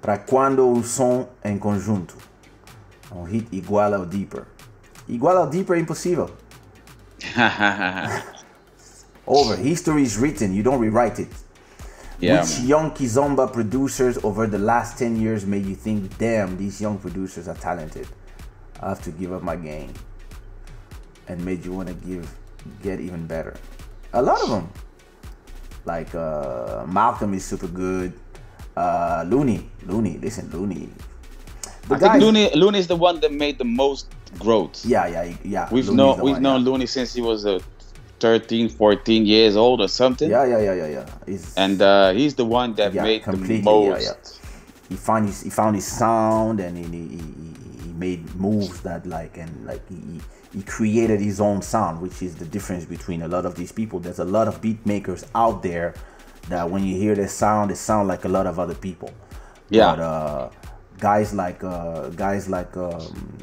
Para quando o som em conjunto. Um hit igual ao Deeper. Igual ao Deeper é impossível. Over. History is written. You don't rewrite it. yeah, Which young Kizomba producers over the last 10 years made you think, damn, these young producers are talented? I have to give up my game. And made you want to give, get even better. A lot of them. Like uh, Malcolm is super good. Uh, Loony, Loony, listen, Loony. The I think Loony, Loony is the one that made the most growth. Yeah, yeah, yeah. We've Loony's known we've one, known yeah. Loony since he was uh, 13, 14 years old or something. Yeah, yeah, yeah, yeah, yeah. He's, And uh, he's the one that Yeah, made the most. yeah. he found his he found his sound and he, he, he, he made moves that like and like he, he- created his own sound which is the difference between a lot of these people there's a lot of beat makers out there that when you hear their sound they sound like a lot of other people Yeah. but uh guys like uh guys like um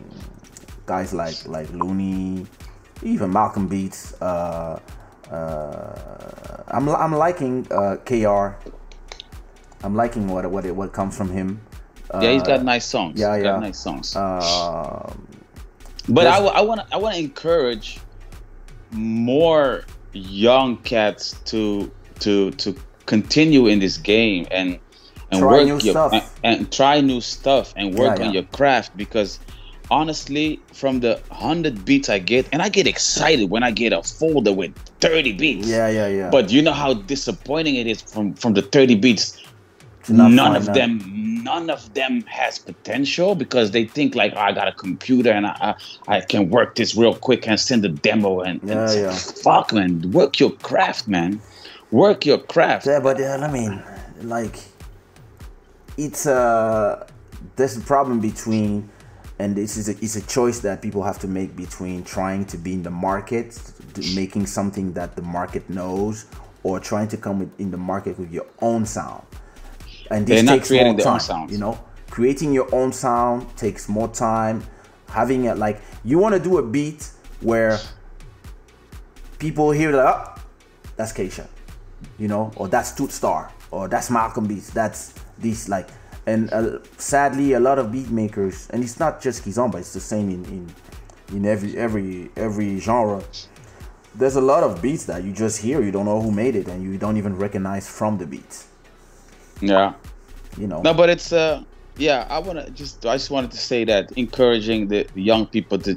guys like like loony even malcolm beats uh uh i'm, I'm liking uh kr i'm liking what what what comes from him yeah, he's got Uh, nice songs. yeah, He's got yeah. nice songs. um, but there's- I want to I want to encourage more young cats to to to continue in this game and and Try work new your stuff. And, and try new stuff and work Yeah, on yeah. your craft because honestly from the 100 beats I get and I get excited when I get a folder with 30 beats yeah yeah yeah but you know how disappointing it is from from the 30 beats none of them none of them has potential because they think like "Oh, i got a computer and I, I i can work this real quick and send a demo and, and Yeah, yeah. fuck man work your craft man work your craft Yeah, but uh, I mean, like, it's uh, there's a problem between, and this is a, it's a choice that people have to make between trying to be in the market, making something that the market knows, or trying to come with, in the market with your own sound. And this They're not takes creating more their own time. You know, creating your own sound takes more time. Having it like you want to do a beat where people hear that, oh, that's Kaysha you know, or that's Toot Star, or that's Malcolm Beats, that's this like, and uh, sadly, a lot of beat makers, and it's not just Kizomba, it's the same in in in every every every genre. There's a lot of beats that you just hear, you don't know who made it, and you don't even recognize from the beats. Yeah You know, no but it's uh yeah i want to just i just wanted to say that encouraging the, the young people to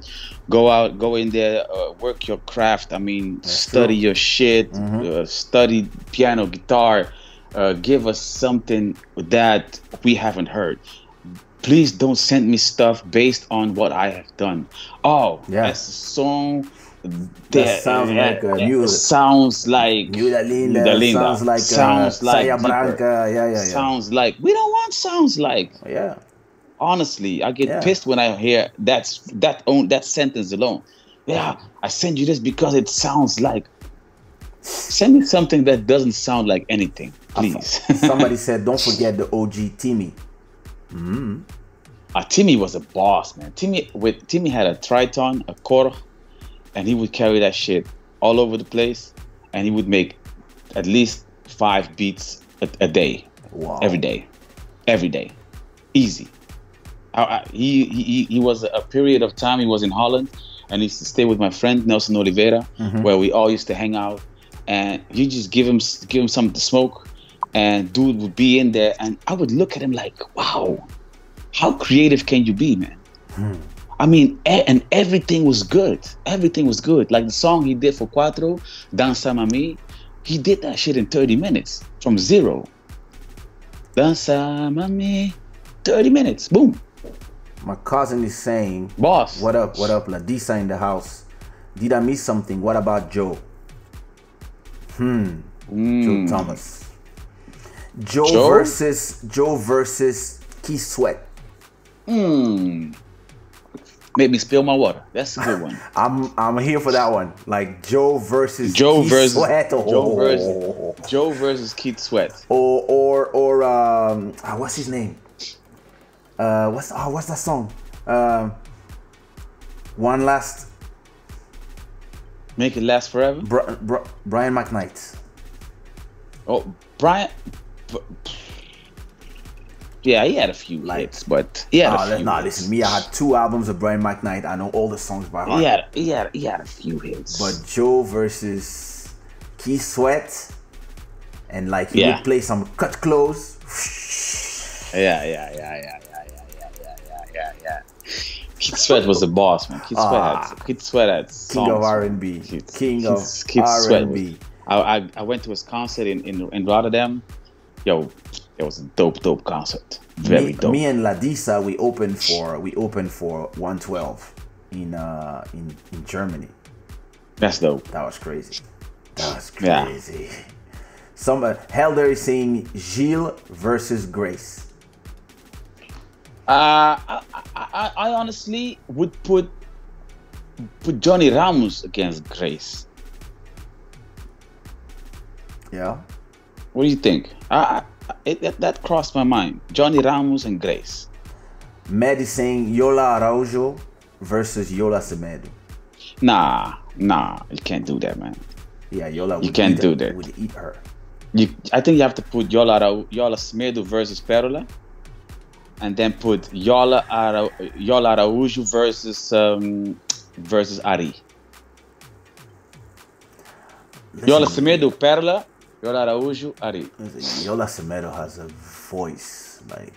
go out go in there uh, work your craft i mean study true. your shit Mhm. uh, study piano guitar uh, give us something that we haven't heard please don't send me stuff based on what I have done. Oh, Yeah. that's a song. That sounds like a new- Sounds like Muda Linda, Muda Linda. sounds like sounds uh, like Saya. Branca. Yeah, yeah, yeah. Sounds like we don't want sounds like. yeah. Honestly, I get Yeah. pissed when I hear that's that own that sentence alone. Yeah, I send you this because it sounds like. Send me something that doesn't sound like anything, please. Somebody said, don't forget the OG Timmy. Uh, Timmy was a boss, man. Timmy with Timmy had a triton, a Korg, and he would carry that shit all over the place, and he would make at least five beats a, a day, Wow. every day, every day, easy. I, I, he, he he was a period of time he was in Holland, and he used to stay with my friend Nelson Oliveira, mm-hmm. where we all used to hang out, and you just give him give him something to smoke, and dude would be in there, and I would look at him like, wow, how creative can you be, man? Hmm. I mean, and everything was good. Everything was good. Like the song he did for Quattro, Danza Mami, he did that shit in 30 minutes from zero. Danza Mami, 30 minutes, boom, My cousin is saying, boss. What up? What up? Ladisa in the house. Did I miss something? What about Joe? Hmm. Joe Thomas. Joe, Joe? versus Joe versus Keith Sweat. Hmm. Made me spill my water. That's a good one. I'm I'm here for that one. Like Joe versus Joe Keith versus Sweat. Oh. Joe versus Joe versus Keith Sweat. or or or um ah, what's his name? Uh what's oh what's that song? Um one last Make it last forever. Bri- Bri- Brian McKnight. Oh, Brian. b- Yeah, he had a few Like- hits, but had Nah, few. nah, listen, me, I had two albums of Brian McKnight. I know all the songs by heart. He had, he had, he had a few hits. But Joe versus Keith Sweat, and like he Yeah. would play some cut close. yeah, yeah, yeah, yeah, yeah, yeah, yeah, yeah, yeah, yeah, yeah. Keith Sweat was the boss, man. Keith Sweat Ah. had, Keith Sweat had songs. King of. R and B. King of Keith R Sweat and B. I, I, I went to his concert in, in, in Rotterdam. Yo, it was a dope, dope concert. Very Me, dope. me and Ladisa, we opened for we opened for 112 in uh in in Germany. That's dope. That was crazy. That was Yeah. crazy. Some uh, Helder is saying Gilles versus Grace. Uh, I, I, I, honestly would put put Johnny Ramos against Grace. Yeah. What do you think? I, I, it, that, that crossed my mind. Johnny Ramos and Grace. Med is saying Yola Araujo versus Yola Semedo. Nah, nah, you can't do that, man. Yeah, Yola would can't do her, that. Would eat her. You, I think you have to put Yola Ara- Yola Semedo versus Perola, and then put Yola Ara- Yola Araújo versus um, versus Ari. Yola Listen, Semedo, Perola, Yola Araújo, Ari. Yola Semedo has a voice like.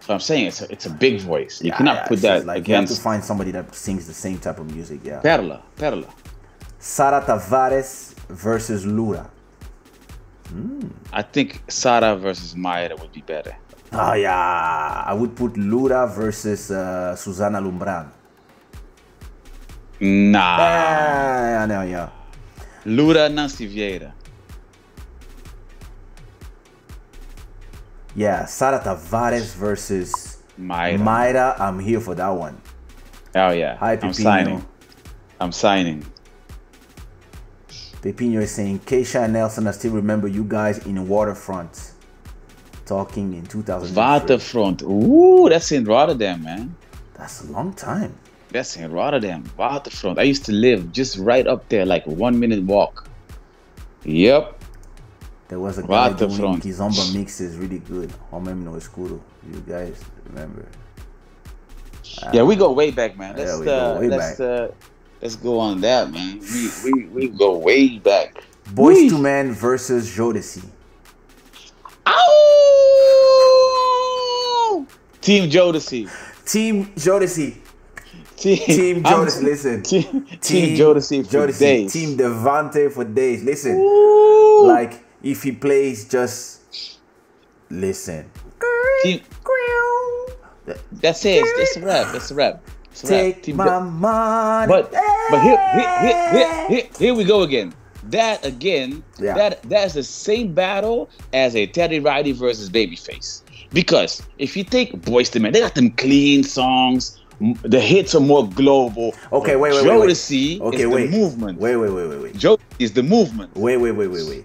So I'm saying it's a, it's a big voice. You Yeah, cannot yeah, put that like you have to find somebody that sings the same type of music. Yeah. Perla. Perla. Sara Tavares versus Lura. I think Sara versus Mayra would be better. Oh yeah, I would put Lura versus uh, Suzanna Lubrano. Nah. Yeah, yeah, yeah. Lura Nancy Vieira. Yeah, Sara Tavares versus Mayra. Mayra. I'm here for that one. oh yeah. Hi, I'm signing. I'm signing. Pepino is saying, Kaysha and Nelson, I still remember you guys in Waterfront talking in 2000. Waterfront. Ooh, that's in Rotterdam, man. That's a long time. That's in Rotterdam. Waterfront. I used to live just right up there, like one minute walk. Yep. There was a guy doing Waterfront. Kizomba mixes really good. Homem no escuro. You guys remember? Yeah, we go way back, man. Let's Yeah, we go uh, way let's back. uh let's go on that, man. We we, we go way back. Boyz II Men versus Jodeci. Ow! Team Jodeci. Team Jodeci. Team, Team I'm- Jodeci, listen. Team, team Jodeci for Jodeci. days. Team Devante for days. Listen. Ooh. Like, if he plays, just listen. That's it. It's a rap. It's a rap. It's a Take rap. Team my money. But but here here, here here here we go again. That again, Yeah. that that's the same battle as a Teddy Riley versus Babyface. Because if you take Boyz II Men, they got them clean songs. The hits are more global. Okay, wait, wait, wait, wait. Jodeci Okay, is wait. the movement. Wait, wait, wait, wait, wait. Joe is the movement. Wait, wait, wait, wait, wait.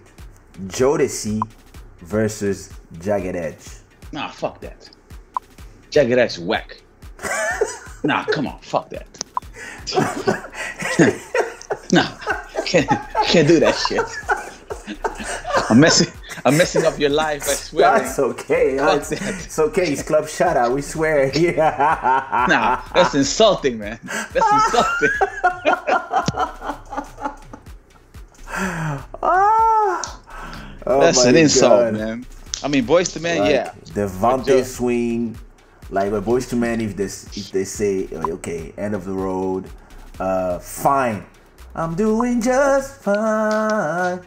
Jodeci versus Jagged Edge. Nah, fuck that. Jagged Edge whack. nah, come on, fuck that. nah, can't, can't do that shit. I'm messing, I'm messing up your life. I swear. That's okay. Fuck It's, that. it's okay. It's Club Shada. We swear. Yeah. Nah, that's insulting, man. That's insulting. That's an insult, God. man. I mean, Boyz II Men, Like, yeah. DeVante But, uh, swing, like a Boyz II Men. If this, if they say, okay, end of the road, uh, fine. I'm doing just fine.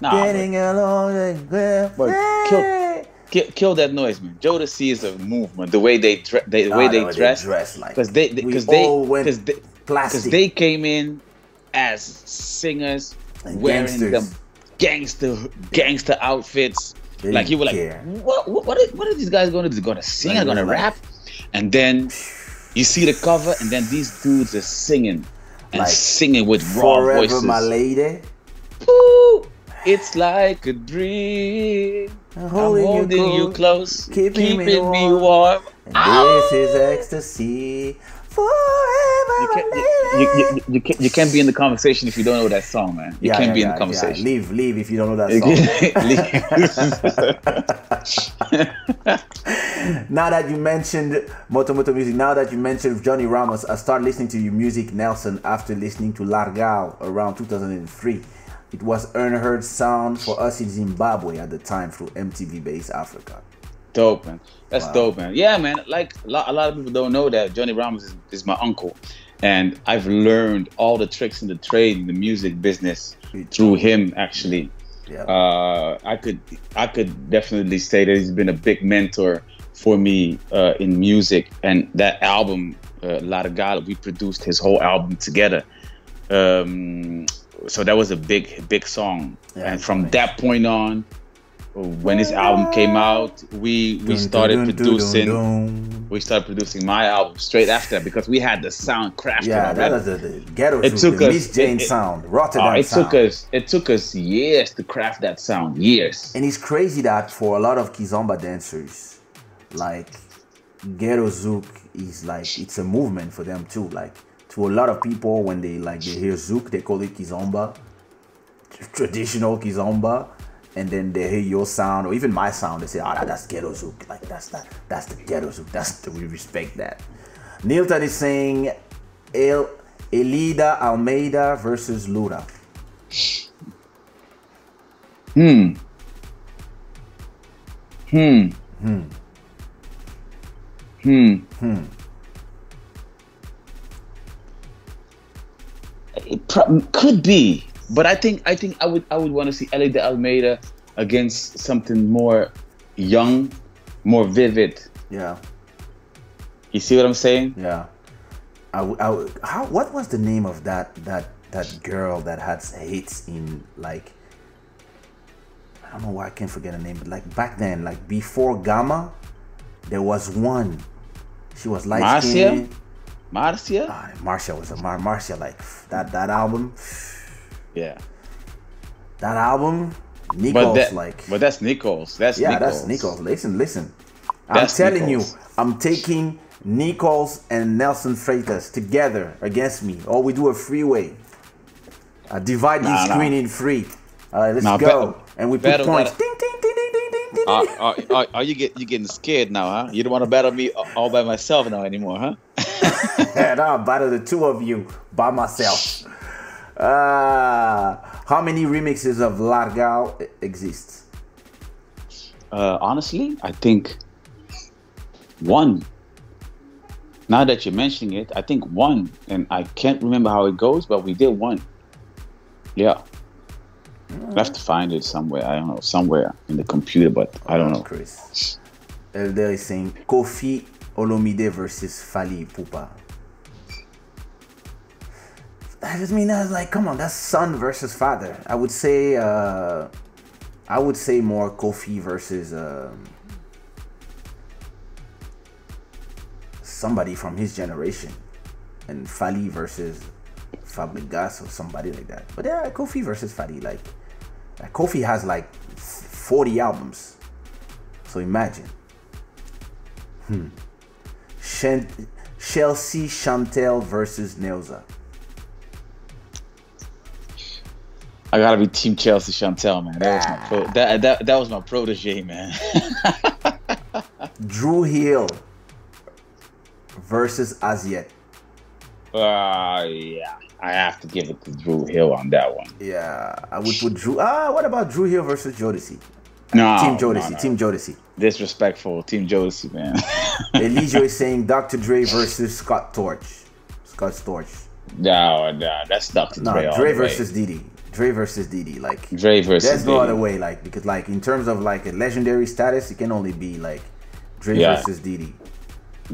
Nah, but Getting along. But But kill- kill, kill that noise, man. Jodeci is a movement. The way they, dre- they the way they dress, like because they because they because they, they came in as singers And wearing gangsters. them gangster gangster outfits. They like you were like, what what what are, what are these guys going to do? They're Going to sing? Are going to rap? And then you see the cover, and then these dudes are singing and Like, singing with raw Forever, voices. my lady. Ooh, it's like a dream. I'm I'm holding, holding you close. close, keeping keeping, me me warm. warm. And This is ecstasy. You can't, you, you, you, can't, you can't be in the conversation if you don't know that song, man. You Yeah, can't yeah, be in yeah, the conversation. Leave, leave if you don't know that song. now that you mentioned Motomoto music, now that you mentioned Johnny Ramos, I started listening to your music, Nelson, after listening to Largal around 2003. It was unheard sound for us in Zimbabwe at the time through MTV Base Africa. Dope, man. That's Wow. dope, man. Yeah, man. Like a lot, a lot of people don't know that Johnny Ramos is, is my uncle, and I've learned all the tricks in the trade in the music business through him. Actually, Yeah. uh, I could I could definitely say that he's been a big mentor for me uh, in music. And that album, uh, Largala, we produced his whole album together. Um, so that was a big big song. Yeah, and from nice. that point on, when his album came out, we we started producing. We started producing my album straight after that because we had the sound crafted Yeah, that was the, the ghetto It took the us- Miss Jane it- sound, Rotterdam Uh, it sound. took us it took us years to craft that sound. Years. And it's crazy that for a lot of Kizomba dancers, like ghetto zouk is like it's a movement for them too. Like to a lot of people, when they like they hear zouk, they call it Kizomba, traditional Kizomba, and then they hear your sound or even my sound, they say, "Ah, that, that's ghetto zouk." Like that's that that's the ghetto zouk. That's the, we respect that. Nilton is saying, El Elida Almeida versus Lura. Hmm. Hmm. Hmm. Hmm. It pro- could be, but I think I think I would I would want to see Elida Almeida against something more young, more vivid. Yeah. You see what I'm saying? Yeah. I, I how what was the name of that that that girl that had hits in like I don't know why I can't forget her name, but like back then, like before Gamma, there was one. She was light Marcia? Marcia? Ah, Marcia was a Mar- Marcia like that that album. Yeah. That album, But that, like but that's Nichols. That's yeah, Nichols. that's Nichols. Listen, listen. That's I'm telling Nichols. you, I'm taking Nichols and Nelson Freitas together against me. Or we do a freeway. I divide Nah, this nah. screen in three. All right, let's Nah, go. bet- and we put battle points. Ding, ding, ding, ding, ding, ding, ding, Are, are, are, are you get you getting scared now, huh? You don't want to battle me all by myself now anymore, huh? and I'll battle the two of you by myself. Uh, how many remixes of Largal exist? Uh, honestly, I think one. Now that you're mentioning it, I think one, and I can't remember how it goes, but we did one. Yeah. I have to find it somewhere. I don't know, somewhere in the computer, but I don't know. Chris. Elder is saying Koffi Olomide versus Fally Ipupa. I just mean that's like, come on, that's son versus father. I would say, uh, I would say more Koffi versus um, somebody from his generation, and Fally versus Fabregas or somebody like that. But yeah, Koffi versus Fally, like, like Koffi has like 40 albums. So imagine. Hmm. Chelsy Shantel versus Nelza. I gotta be Team Chelsy Shantel, man. That was my pro- that, that that was my protege, man. Dru Hill versus Az Yet. Uh yeah. I have to give it to Dru Hill on that one. Yeah, I would put Drew Ah, what about Dru Hill versus Jodeci? No, Team Jodeci. no, no. Team Jodeci. Disrespectful, Team Jodeci, man. Elijah is saying Dr. Dre versus Scott Torch. Scott Storch. no, no, that's Dr. No, Dre. Dre versus Diddy. Dre versus Diddy. Like Dre versus. there's no other way. Like because like in terms of like a legendary status, it can only be like Dre Yeah. versus Diddy.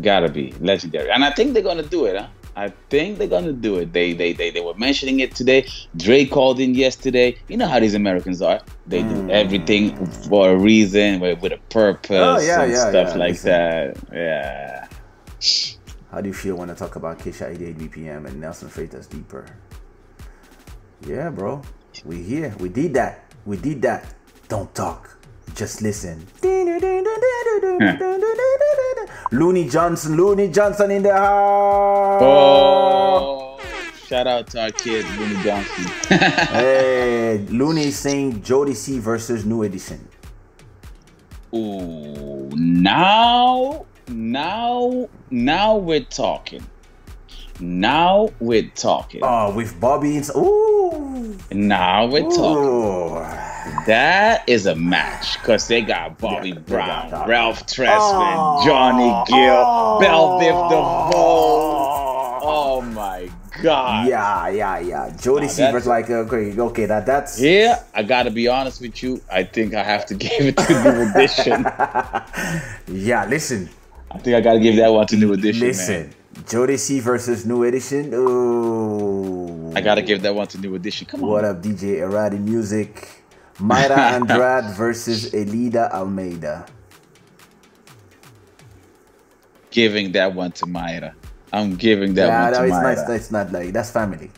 Gotta be legendary, and I think they're gonna do it. Huh? I think they're gonna do it. They they they, they were mentioning it today. Dre called in yesterday. You know how these Americans are. They do everything for a reason, with, with a purpose, Mm. Oh, yeah, and yeah, stuff yeah. like that. Yeah. How do you feel when I talk about Kaysha 88 BPM and Nelson Freitas deeper? Yeah, bro. We here. We did that. We did that. Don't talk. Just listen. Hmm. Loony Johnson, Loony Johnson in the house. Oh, shout out to our kid Winnie Johnson. Hey, Loony is saying Jodeci versus New Edition. Ooh, now, now, now we're talking. Now we're talking. Oh, with Bobby and ooh, Now we're talking. ooh. That is a match because they got Bobby Yeah, Brown, got. Ralph Tresvant, Oh, Johnny Gill, oh, Bell Biv DeVoe. Oh. oh my God. Yeah, yeah, yeah. Jody Now C that's- versus like uh, okay, okay, that that's Yeah, I gotta be honest with you. I think I have to give it to New Edition. yeah. Listen, I think I gotta give that one to New Edition, listen. man. Jodeci versus New Edition. Ooh. I gotta give that one to New Edition. Come on. What up, DJ Eradi Music? Mayra Andrade versus Elida Almeida. Giving that one to Mayra. I'm giving that yeah, one to no, it's Mayra. not. It's not like that's family.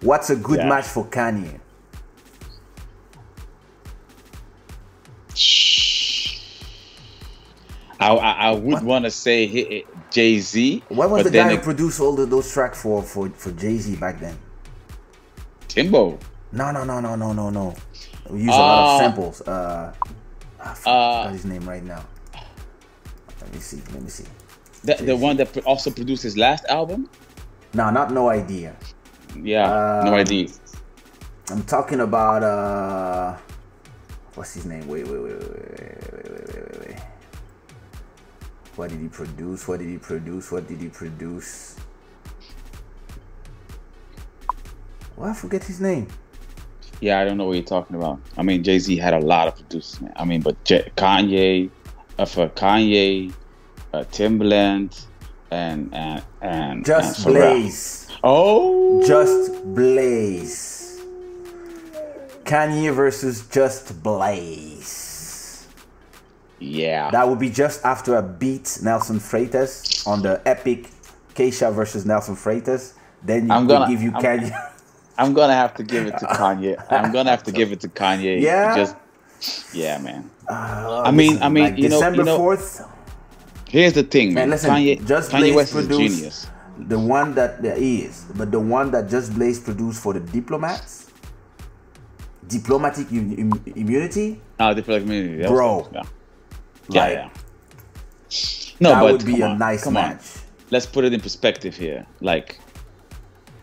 What's a good Yeah. match for Kanye? I, I, I would want to say Jay Z. What was the guy who produced all the, those tracks for for for Jay Z back then? Timbo. No, no, no, no, no, no, no. We use uh, a lot of samples. Uh, I forgot uh, his name right now. Let me see. Let me see. The, the one that also produced his last album. No, not no idea. Yeah, uh, no idea. I'm talking about uh, what's his name? Wait, wait, wait, wait, wait, wait, wait, wait. What did he produce? What did he produce? What did he produce? Well, I forget his name. Yeah, I don't know what you're talking about. I mean, Jay Z had a lot of producers, man. I mean, but J- Kanye, uh, for Kanye, uh, Timbaland, and and and Just and Blaze. Oh, Just Blaze. Kanye versus Just Blaze. Yeah. That would be just after I beat Nelson Freitas on the epic Kaysha versus Nelson Freitas. Then you I'm gonna- give you I'm- Kanye. I'm gonna have to give it to Kanye. I'm gonna have to give it to Kanye. Yeah? Just yeah, man. Uh, I mean- I mean, like you know- December you know- 4th, Here's the thing, man. man, listen, Kanye, Just Kanye Blaze West is a genius. the one that there is, but the one that Just Blaze produced for the diplomats, diplomatic im- im- immunity, Ah, community, that Bro. Yeah, yeah. like, yeah. No, that but would be come a on, nice come on. Let's put it in perspective here. Like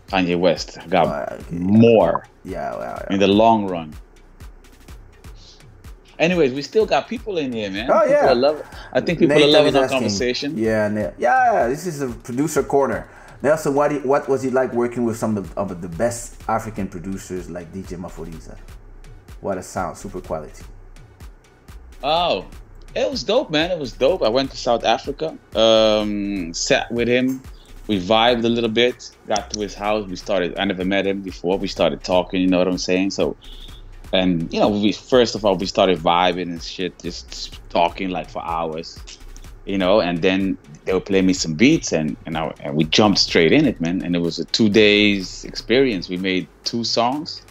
Kanye West got Uh, yeah. more Yeah, well, in the long run. Anyways, we still got people in here, man. Oh, people yeah. Loving, I think people Nathan are loving our asking- conversation. Yeah, yeah. This is a producer corner. Nelson, what what was it like working with some of the, of the best African producers like DJ Maphorisa? What a sound, super quality. Oh, It was dope, man. It was dope. I went to South Africa, um, sat with him. We vibed a little bit. Got to his house. We started. I never met him before. We started talking. You know what I'm saying? So, and you know, we first of all we started vibing and shit, just talking like for hours. You know, and then they would play me some beats, and and, I, and we jumped straight in it, man. And it was a two days experience. We made two songs,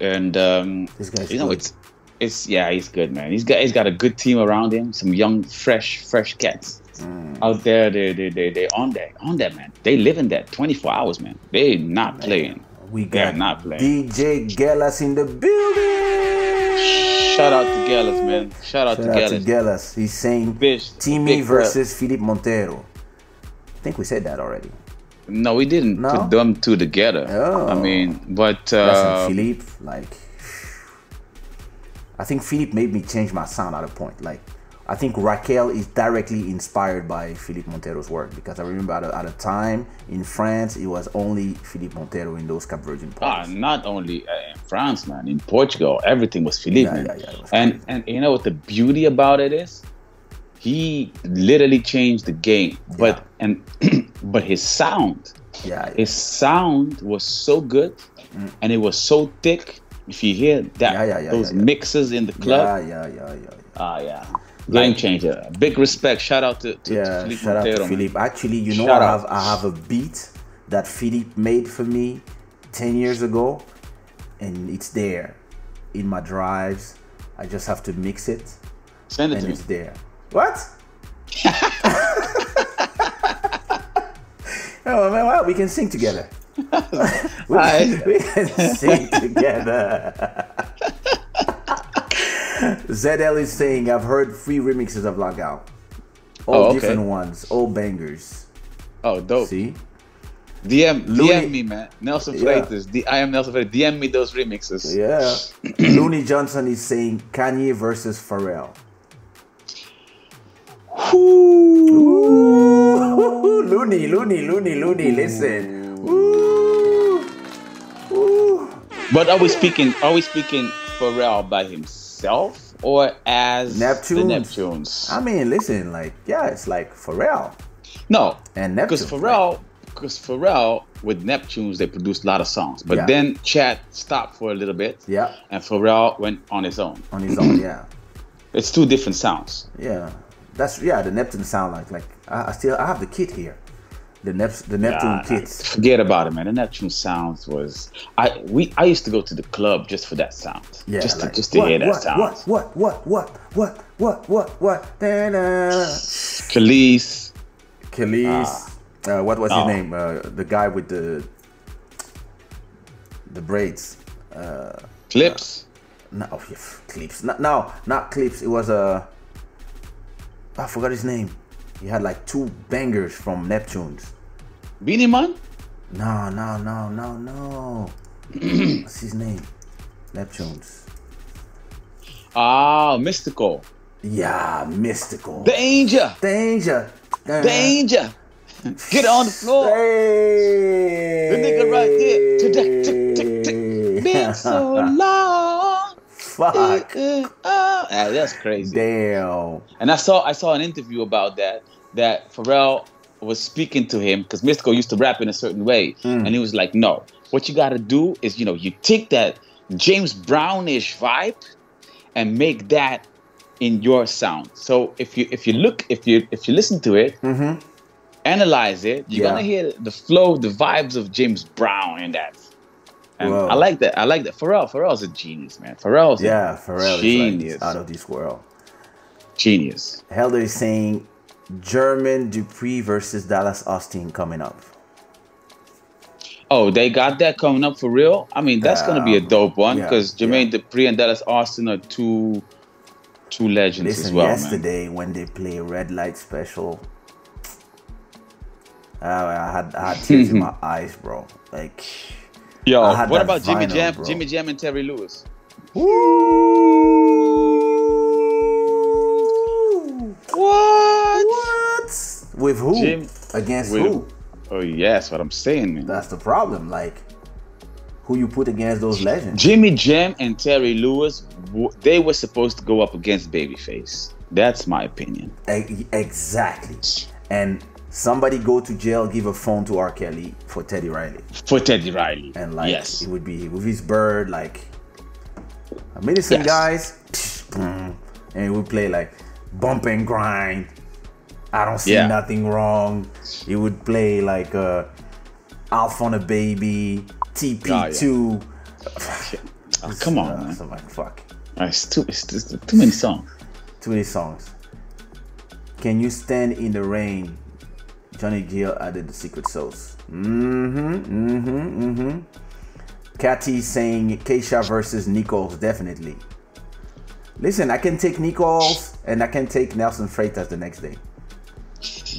and um, you know, good. it's it's yeah, he's good, man. He's got he's got a good team around him. Some young, fresh, fresh cats Mm. out there. They they they they on that on that man. They live in that twenty four hours, man. They not playing. We got They're not playing. DJ Gellas in the building. Shout out to Gallus, man. Shout out Shout to out Gallus. to Gellas. He's saying Bitch, Timmy versus Philippe Monteiro. I think we said that already. No, we didn't No? put them two together. Oh. I mean, but uh, Philippe, like, I think Philippe made me change my sound at a point. Like, I think Raquel is directly inspired by Philippe Monteiro's work because I remember at a, at a time in France, it was only Philippe Montero in those Cap Virgin ah, not only uh, in France, man. In Portugal, everything was Philippe. Yeah, yeah, yeah, was and crazy. and you know what the beauty about it is? He literally changed the game. But and but his sound, yeah, yeah. his sound was so good, and it was so thick. If you hear that. Yeah, yeah, yeah, those mixes in the club, yeah, yeah, yeah, yeah. ah, yeah, game changer. Big respect. Shout out to, to, to Yeah, Philippe shout out to. Philippe. Actually, you know, Shout I have I have a beat that Philippe made for me ten years ago, and it's there in my drives. I just have to mix it, Send it and to me. it's there. What? oh man, well, we can sing together. we, we can sing together. ZL is saying, I've heard three remixes of Lagal. All Oh, okay. different ones, all bangers. Oh, dope. See? DM, Loony- DM me, man. Nelson Yeah. Freitas. The, I am Nelson Freitas. DM me those remixes. Yeah. Loony Johnson is saying Kanye versus Pharrell. Ooh, Loony, Loony, Loony, Loony, listen. Ooh. Ooh. But are we speaking? Are we speaking Pharrell by himself or as Neptunes. the Neptunes? I mean, listen, like, yeah, it's like Pharrell no, and because. Pharrell, because Pharrell with Neptunes they produced a lot of songs, but Yeah. then Chad stopped for a little bit, Yeah, and Pharrell went on his own. on his own, yeah. It's two different sounds. Yeah. That's yeah, the Neptune sound like like I, I still I have the kit here. The Nep the Neptune Ah, kits. Forget about it, man. The Neptune sounds was I we I used to go to the club just for that sound, Yeah, just to just to what, hear that what, sound. What what what what what what what what da-da. Khalees, Khalees. uh, what was Oh. his name? Uh, the guy with the the braids. Uh, Clipse. no, oh, yeah, clips. No, no, not clips. It was a. I forgot his name. He had like two bangers from Neptunes. Beenie Man? No, no, no, no, no. What's his name? Neptunes. Ah, Mystikal. Yeah, Mystikal. Danger! Danger. Danger! Get on the floor! Hey. The nigga right here. Tick, tick, tick, tick. Been so long. Fuck. Uh, uh, ah, that's crazy. Damn. And I saw I saw an interview about that that Pharrell was speaking to him because Mystikal used to rap in a certain way, Mm. and he was like, "No, what you got to do is you know you take that James Brownish vibe and make that in your sound. So if you if you look if you if you listen to it, Mm-hmm. analyze it, you're Yeah. gonna hear the flow, the vibes of James Brown in that. And Whoa. I like that. I like that. Pharrell, Pharrell's a genius, man. Pharrell's Yeah, a Pharrell genius. is like out of this world. genius. Helder is saying Jermaine Dupri versus Dallas Austin coming up. Oh, they got that coming up for real. I mean, that's gonna be a Um, dope one yeah, because Jermaine yeah. Dupri and Dallas Austin are two two legends Listen, as well, man. yesterday when they play Red Light Special, I, I had I had tears in my eyes, bro. Like, Yo, what about Jimmy Jam, bro. Jimmy Jam and Terry Lewis? What? With who? Jim- Against with- who? Oh yes, what I'm saying, man. That's the problem. Like, who you put against those legends? Jimmy Jam and Terry Lewis, they were supposed to go up against Babyface. That's my opinion. E- Exactly. And somebody go to jail, give a phone to R. Kelly for Teddy Riley. For Teddy Riley. And like yes. it would be with his bird, like medicine Yes. guys, and we play like bump and grind. I don't see Yeah. nothing wrong. It would play like uh Alpha on a Baby, TP2. Oh, come on, Uh, man. so like, fuck. It's too, it's just too many songs. Too many songs. Can you stand in the rain? Johnny Gill added the secret sauce. Mm-hmm. Mm-hmm. Mm-hmm. Cathy saying Kaysha versus Nichols, definitely. Listen, I can take Nichols and I can take Nelson Freitas the next day.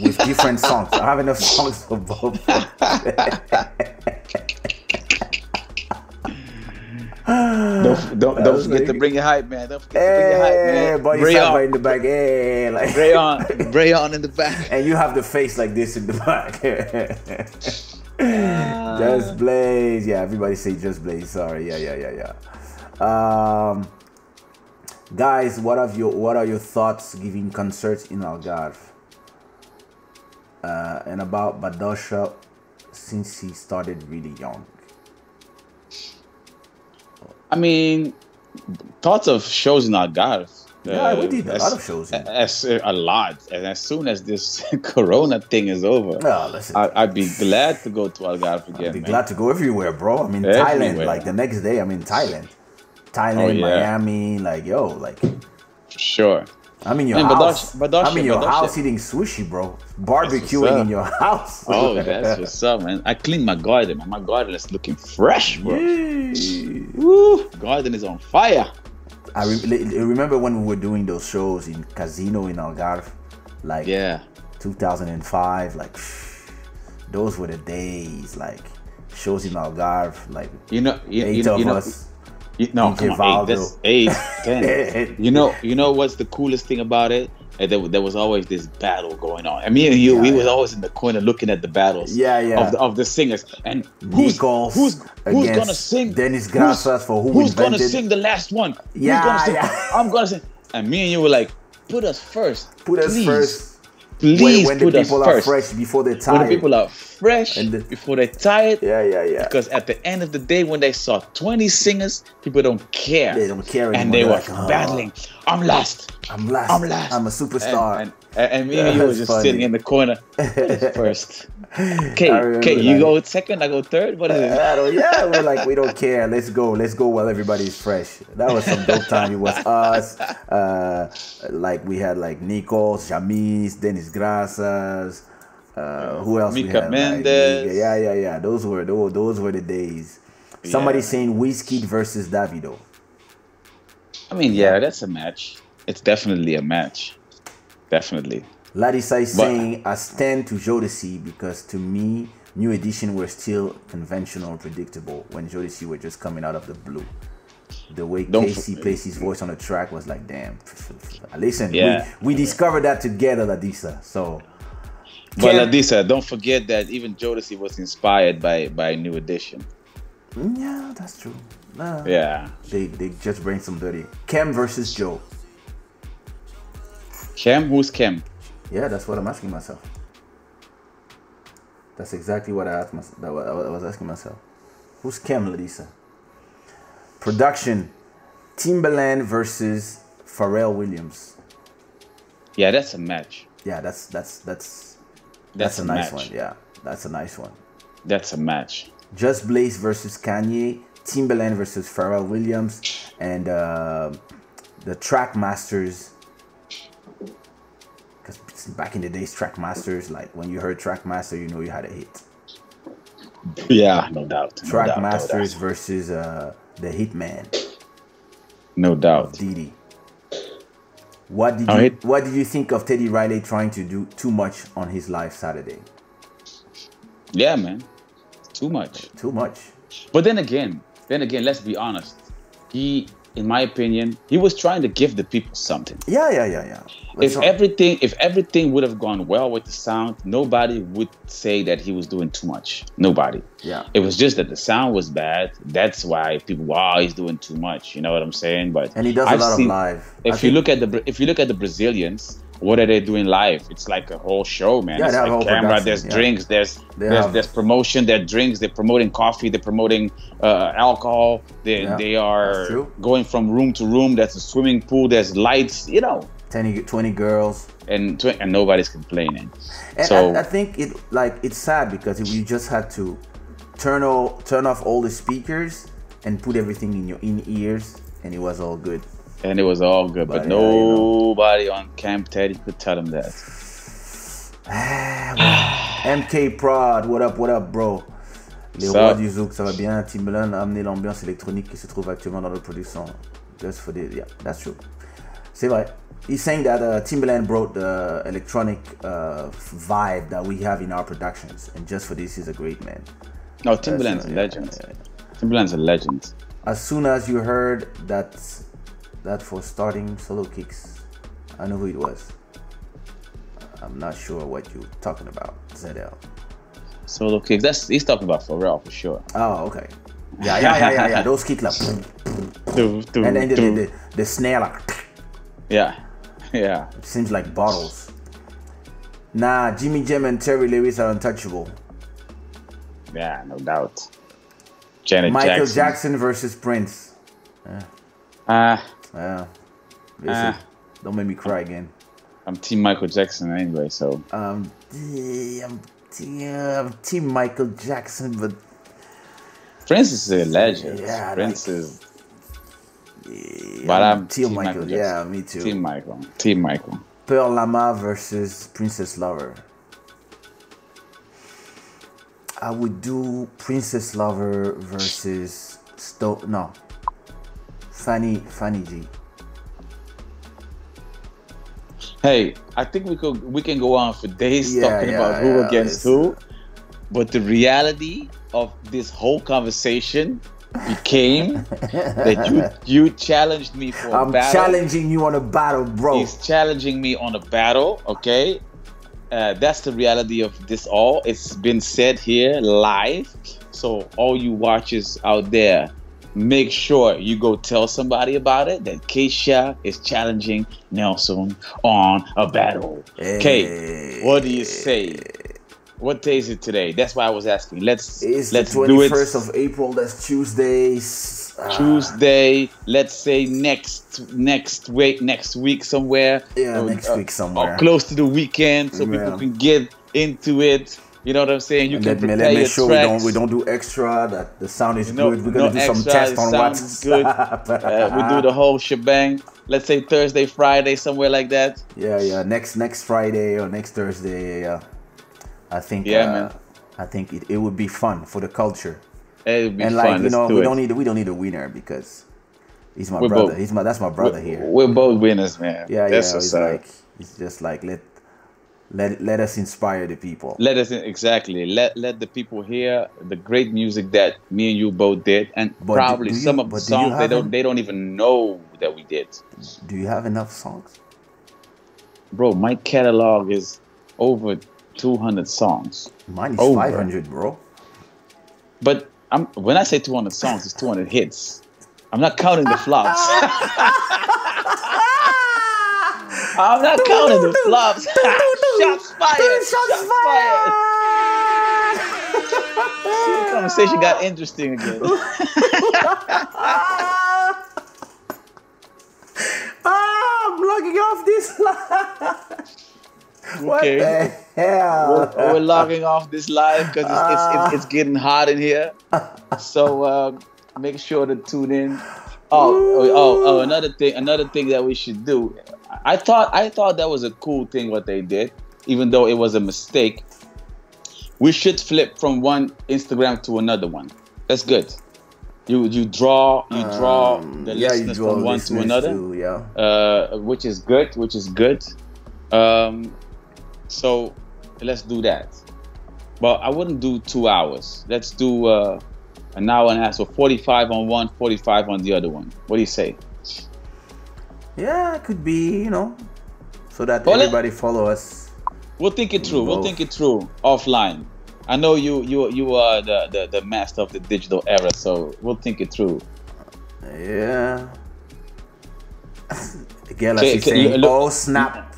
With different songs. I have enough songs for both. Don't don't, don't forget to bring your hype, man. Don't forget to bring your hype, Hey, man. body Bray side right on, in the back. Hey, like Bray on, Bray on in the back. and you have the face like this in the back. just Blaze. Yeah, everybody say Just Blaze. Sorry. Yeah, yeah, yeah, yeah. Um, guys, what have your what are your thoughts giving concerts in Algarve? Uh, and about Badosha since he started really young. I mean, thoughts of shows in Algarve. Yeah, we did a as- lot of shows As, a lot, and as soon as this Corona thing is over, Well, listen. I, I'd be glad to go to Algarve again. I'd be man. glad to go everywhere, bro. I'm in Thailand. Like the next day, I'm in Thailand. Thailand, Oh, yeah. Miami. Like yo, like sure. I'm in your Man, house. I'm in your house eating sushi, bro. Barbecuing in your house. Oh, that's what's up, man. I cleaned my garden, man. My garden is looking fresh, bro. Woo, garden is on fire. I re- remember when we were doing those shows in Casino in Algarve, like Yeah. 2005. Like those were the days. Like shows in Algarve, like You know, you, eight you know, of you know, us. You, no, come on, Valdo. eight, that's eight, ten. you know, you know what's the coolest thing about it? Uh, There, there was always this battle going on. I mean, you, Yeah, we was yeah. always in the corner looking at the battles. Yeah, yeah. Of the, of the singers and who's Nichols who's who's gonna sing? Dennis Grassas for who Who's gonna sing the last one? Yeah, who's gonna sing? yeah. I'm gonna sing. And me and you were like, put us first. Put us first. Please when, when the people are fresh before they're When the people are fresh And the- before they're tired. yeah, yeah, yeah. Because at the end of the day, when they saw 20 singers, people don't care. They don't care And anymore. they They're were like, "Oh, battling. I'm last. I'm last. I'm last. I'm a superstar. And, and, and me Yeah, and you were just funny. sitting in the corner. First. Okay, okay, you that. go second, I go third. What is it? I don't- yeah, we're like, we don't care. Let's go. Let's go while everybody's fresh. That was some dope time. It was us. Uh, like we had like Nikos, Jamis, Dennis Grassas. Uh, who else? we Mika had? Mendes. Like, yeah, yeah, yeah. Those were those, those were the days. Somebody Yeah. saying Wizkid versus Davido. I mean, yeah, that's a match. It's definitely a match. Definitely. Larissa is But- saying I stand to Jodeci because to me, New Edition were still conventional and predictable when Jodeci were just coming out of the blue. The way Don't Casey f- placed his voice on the track was like, damn. Listen, Yeah. we, we discovered that together, Ladisa. So, But Ladisa, don't forget that even Jodeci was inspired by by New Edition. Mm, yeah, that's true. Nah, Yeah. They, they just bring some dirty. Cam versus Joe. Kem, who's Kem? Yeah, that's what I'm asking myself. That's exactly what I asked myself. That I was asking myself. Who's Cam Ladisa? Production: Timbaland versus Pharrell Williams. Yeah, that's a match. Yeah, that's that's that's that's, That's a, a nice match. one. Yeah, that's a nice one. That's a match. Just Blaze versus Kanye. Timbaland versus Pharrell Williams, and uh, the Track Masters. Back in the days, Track Masters, like when you heard Track Master, you know you had a hit. Yeah, no doubt. No Track no Masters doubt. versus uh, the Hitman No doubt. Diddy. What did you What did you think of Teddy Riley trying to do too much on his live Saturday? Yeah, man. Too much. Too much. But then again, then again, let's be honest. He in my opinion, he was trying to give the people something. Yeah, yeah, yeah, yeah. Let's if talk- everything if everything would have gone well with the sound, nobody would say that he was doing too much. Nobody. yeah, It was just that the sound was bad. That's why people, wow, oh, he's doing too much. You know what I'm saying? But and he does a I've lot seen- of live. I If you think- look at the if you look at the Brazilians, what are they doing live? It's like a whole show, man. Yeah, it's they have a like camera. There's yeah. drinks. There's They there's, have- there's promotion. There are drinks. They're promoting coffee. They're promoting uh, alcohol. They Yeah, they are going from room to room. There's a swimming pool. There's lights. You know, 20, 20 girls. and tw- and nobody's complaining. And so I, I think it like it's sad because you just had to turn all turn off all the speakers and put everything in your in ears, and it was all good. And it was all good, but, But, yeah, you know. nobody on Camp Teddy could tell him that. MK Prod, what up, what up, bro? Les Ça. rois du zouk, ça va bien. Timbaland a amené l'ambiance électronique qui se trouve actuellement dans le production. Just for the, yeah, that's true. C'est vrai. He's saying that uh, Timbaland brought the electronic uh, vibe that we have in our productions, and just for this, he's a great man. No, Timbaland's a legend. yeah, Timbaland's a legend. As soon as you heard that, that for starting solo kicks, I know who it was. I'm not sure what you're talking about, ZL. Solo kicks. That's he's talking about Pharrell for sure. Oh, okay. Yeah, yeah, yeah, yeah, yeah. Those kick like, Do, do, and then the, the, the, the snare like Yeah, yeah. It seems like bottles. Nah, Jimmy Jam and Terry Lewis are untouchable. Yeah, no doubt. Janet Michael Jackson. Jackson, versus Prince. Ah, Yeah. Listen, Ah. don't make me cry again. I'm Team Michael Jackson anyway. So Um, I'm, yeah, I'm Team Michael Jackson, but Prince is a legend. Yeah, Prince like- is. yeah, But I'm Team Team Michael. Michael yeah, me too. Team Michael. Team Michael. Perle Lama versus Princess Lover. I would do Princess Lover versus Sto no. Fanny Fanny G. Hey, I think we could we can go on for days Yeah, talking yeah, about who yeah, against it's- who, but the reality of this whole conversation became that you you challenged me for I'm battle. challenging you on a battle, bro. He's challenging me on a battle. Okay, uh, that's the reality of this. All it's been said here live. So all you watchers out there, make sure you go tell somebody about it. That Kaysha is challenging Nelson on a battle. Okay, Hey. what do you say? What day is it today? That's why I was asking. Let's It's let's the do it 21st of April. That's Tuesdays. Ah, Tuesday. Let's say next next week next week somewhere. Yeah, Uh, next uh, week somewhere. Or close to the weekend, so Yeah. people can get into it. You know what I'm saying? You And can let, me- prepare let me your sure we don't we don't do extra. That the sound is No- good. We're gonna no do some extra, tests it on WhatsApp. good. Uh, we do the whole shebang. Let's say Thursday, Friday, somewhere like that. Yeah, yeah. Next next Friday or next Thursday. Yeah, I think. Yeah, uh, man. I think it, it would be fun for the culture. It'll be and fun. like you know, do we it. don't need we don't need a winner because he's my We're brother. both- He's my that's my brother here. We're both winners, man. Yeah, That's yeah. what's It's like it's just like let let let us inspire the people. let us exactly let let the people hear the great music that me and you both did, and But probably do you- some of the do songs they don't an- they don't even know that we did. Do you have enough songs? Bro, my catalog is over 200 songs. Mine is Over. 500, bro. But I'm when I say 200 songs, it's 200 hits. I'm not counting the flops. I'm not counting the flops. Shots fired. Shots fired. See, the conversation got interesting again. Ah, I'm logging off this line. What Okay. the hell? we're, we're logging off this live because it's, it's, it's, it's getting hot in here. So uh, make sure to tune in. Oh, oh, oh, oh, another thing, another thing that we should do. I thought, I thought that was a cool thing what they did, even though it was a mistake. We should flip from one Instagram to another one. That's good. You you draw you draw Um, the yeah, listeners draw from one to another too, yeah. uh, which is good, which is good. Um, so let's do that. But I wouldn't do two hours. Let's do uh, and now I want to ask for 45 on one, 45 on the other one. What do you say? Yeah, it could be, you know, so that Well, everybody follow us. We'll think it through. We'll think it through offline. I know you you you are the, the, the master of the digital era, so we'll think it through. Yeah. Galaxy okay, saying, look- "Oh snap!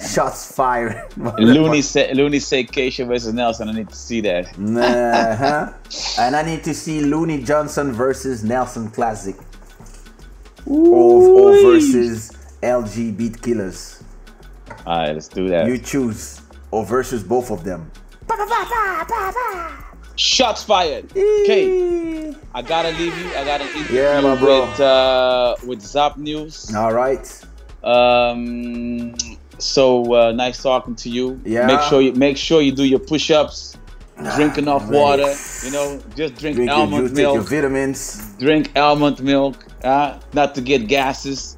Shots fired." Loony say Loony say Kaysha versus Nelson. I need to see that. uh-huh. And I need to see Loony Johnson versus Nelson Classic. Or, or versus LG Beat Killers. All right, let's do that. You choose. Or versus both of them. Shots fired. Okay, I gotta leave you. I gotta interview Yeah, my bro. with uh, with Zap News. All right. Um, so uh, nice talking to you. Yeah. Make sure you make sure you do your push-ups. Drink enough man. water. You know, just drink, Drink your almond juice, take your milk. vitamins. drink almond milk. Uh, not to get gases.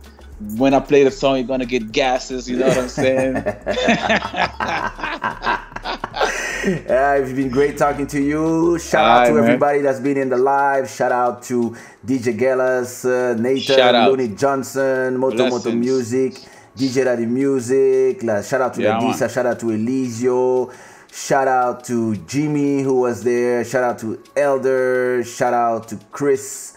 When I play the song, you're gonna get gases. You know what I'm saying? Uh, it's been great talking to you. Shout out to man. everybody that's been in the live. Shout out to DJ Gellas, uh, Nathan, Loony Johnson, Moto Moto Music, DJ Daddy Music. La- Shout out to Yeah, Ladisa. Shout out to Elisio. Shout out to Jimmy who was there. Shout out to Elder. Shout out to Chris.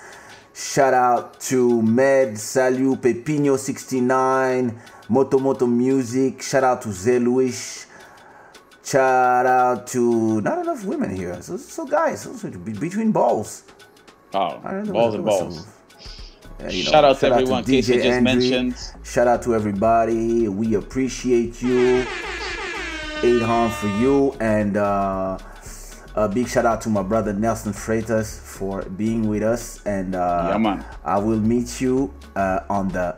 Shout out to Med, Salut, Pepino 69, Moto Moto Music. Shout out to Zeluish. Shout out to not enough women here. So, so guys, so between balls. Oh, I don't know, balls and balls. some- Yeah, you know, Shout out to everyone. Casey just Andre. mentioned. Shout out to everybody. We appreciate you. Eight horn for you, and uh, a big shout out to my brother Nelson Freitas for being with us. And uh, Yeah, man. I will meet you uh, on the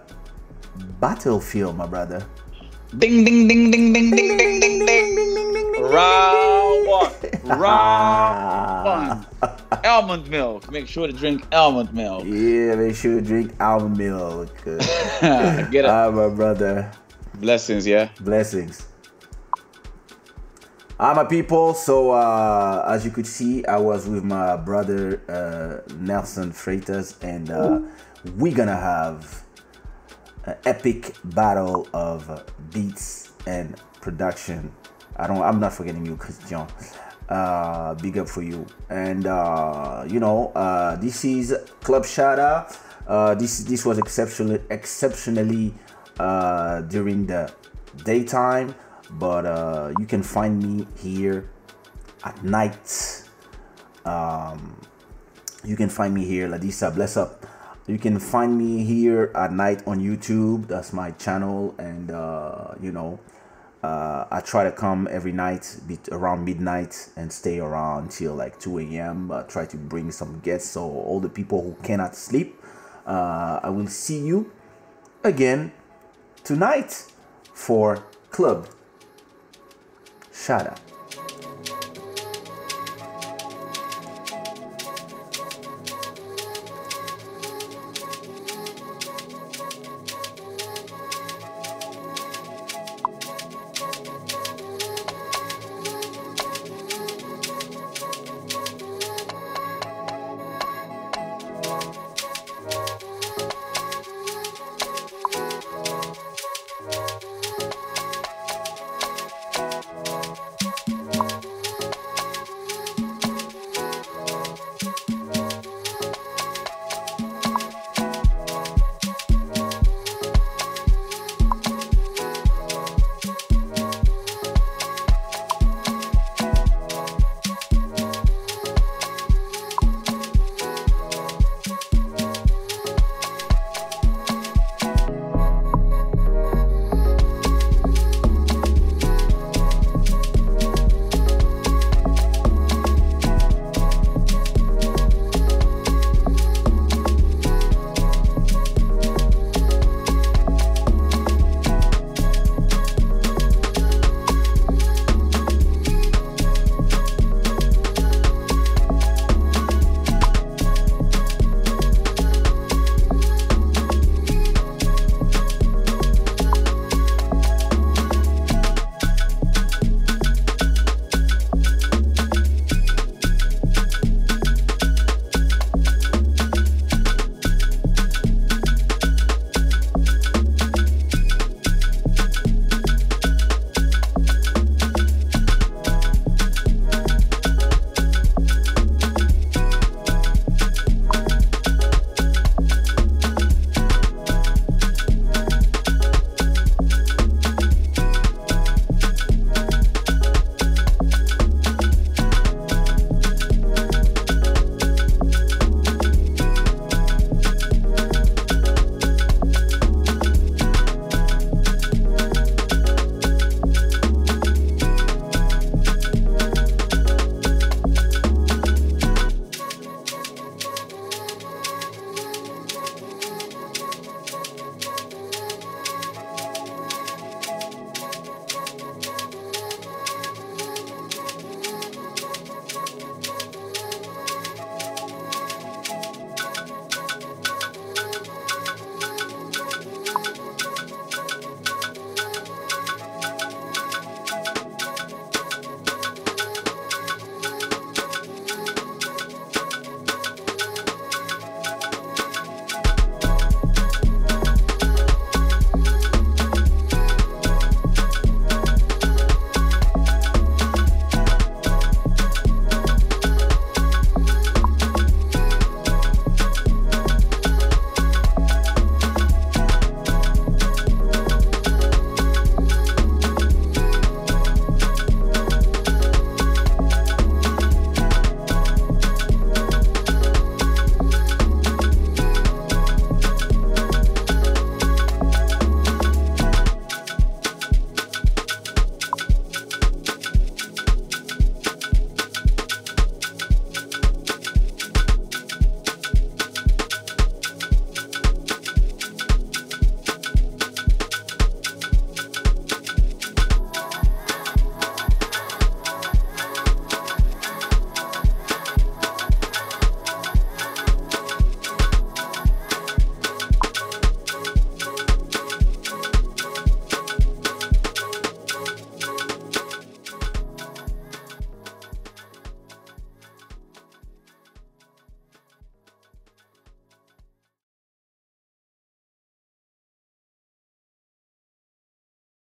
battlefield, my brother. Ding ding ding ding ding ding ding ding ding. Ding ding ding. Round one. Round one. Almond milk. Make sure to drink almond milk. Yeah, make sure you drink almond milk. Get it. Ah, my brother. Blessings, yeah. Blessings. Ah, my people. So, uh, as you could see, I was with my brother uh, Nelson Freitas, and uh, we're gonna have an epic battle of beats and production. I don't. I'm not forgetting you, Christian. Uh, big up for you. And uh, you know, uh, this is Club Shada. Uh, this this was exceptionally exceptionally uh, during the daytime, but uh, you can find me here at night. Um, you can find me here, Ladisa. Bless up. You can find me here at night on YouTube. That's my channel, and uh, you know, uh, I try to come every night around midnight and stay around till like 2 a.m. Uh, try to bring some guests, so all the people who cannot sleep, uh, I will see you again tonight for Club Shut up.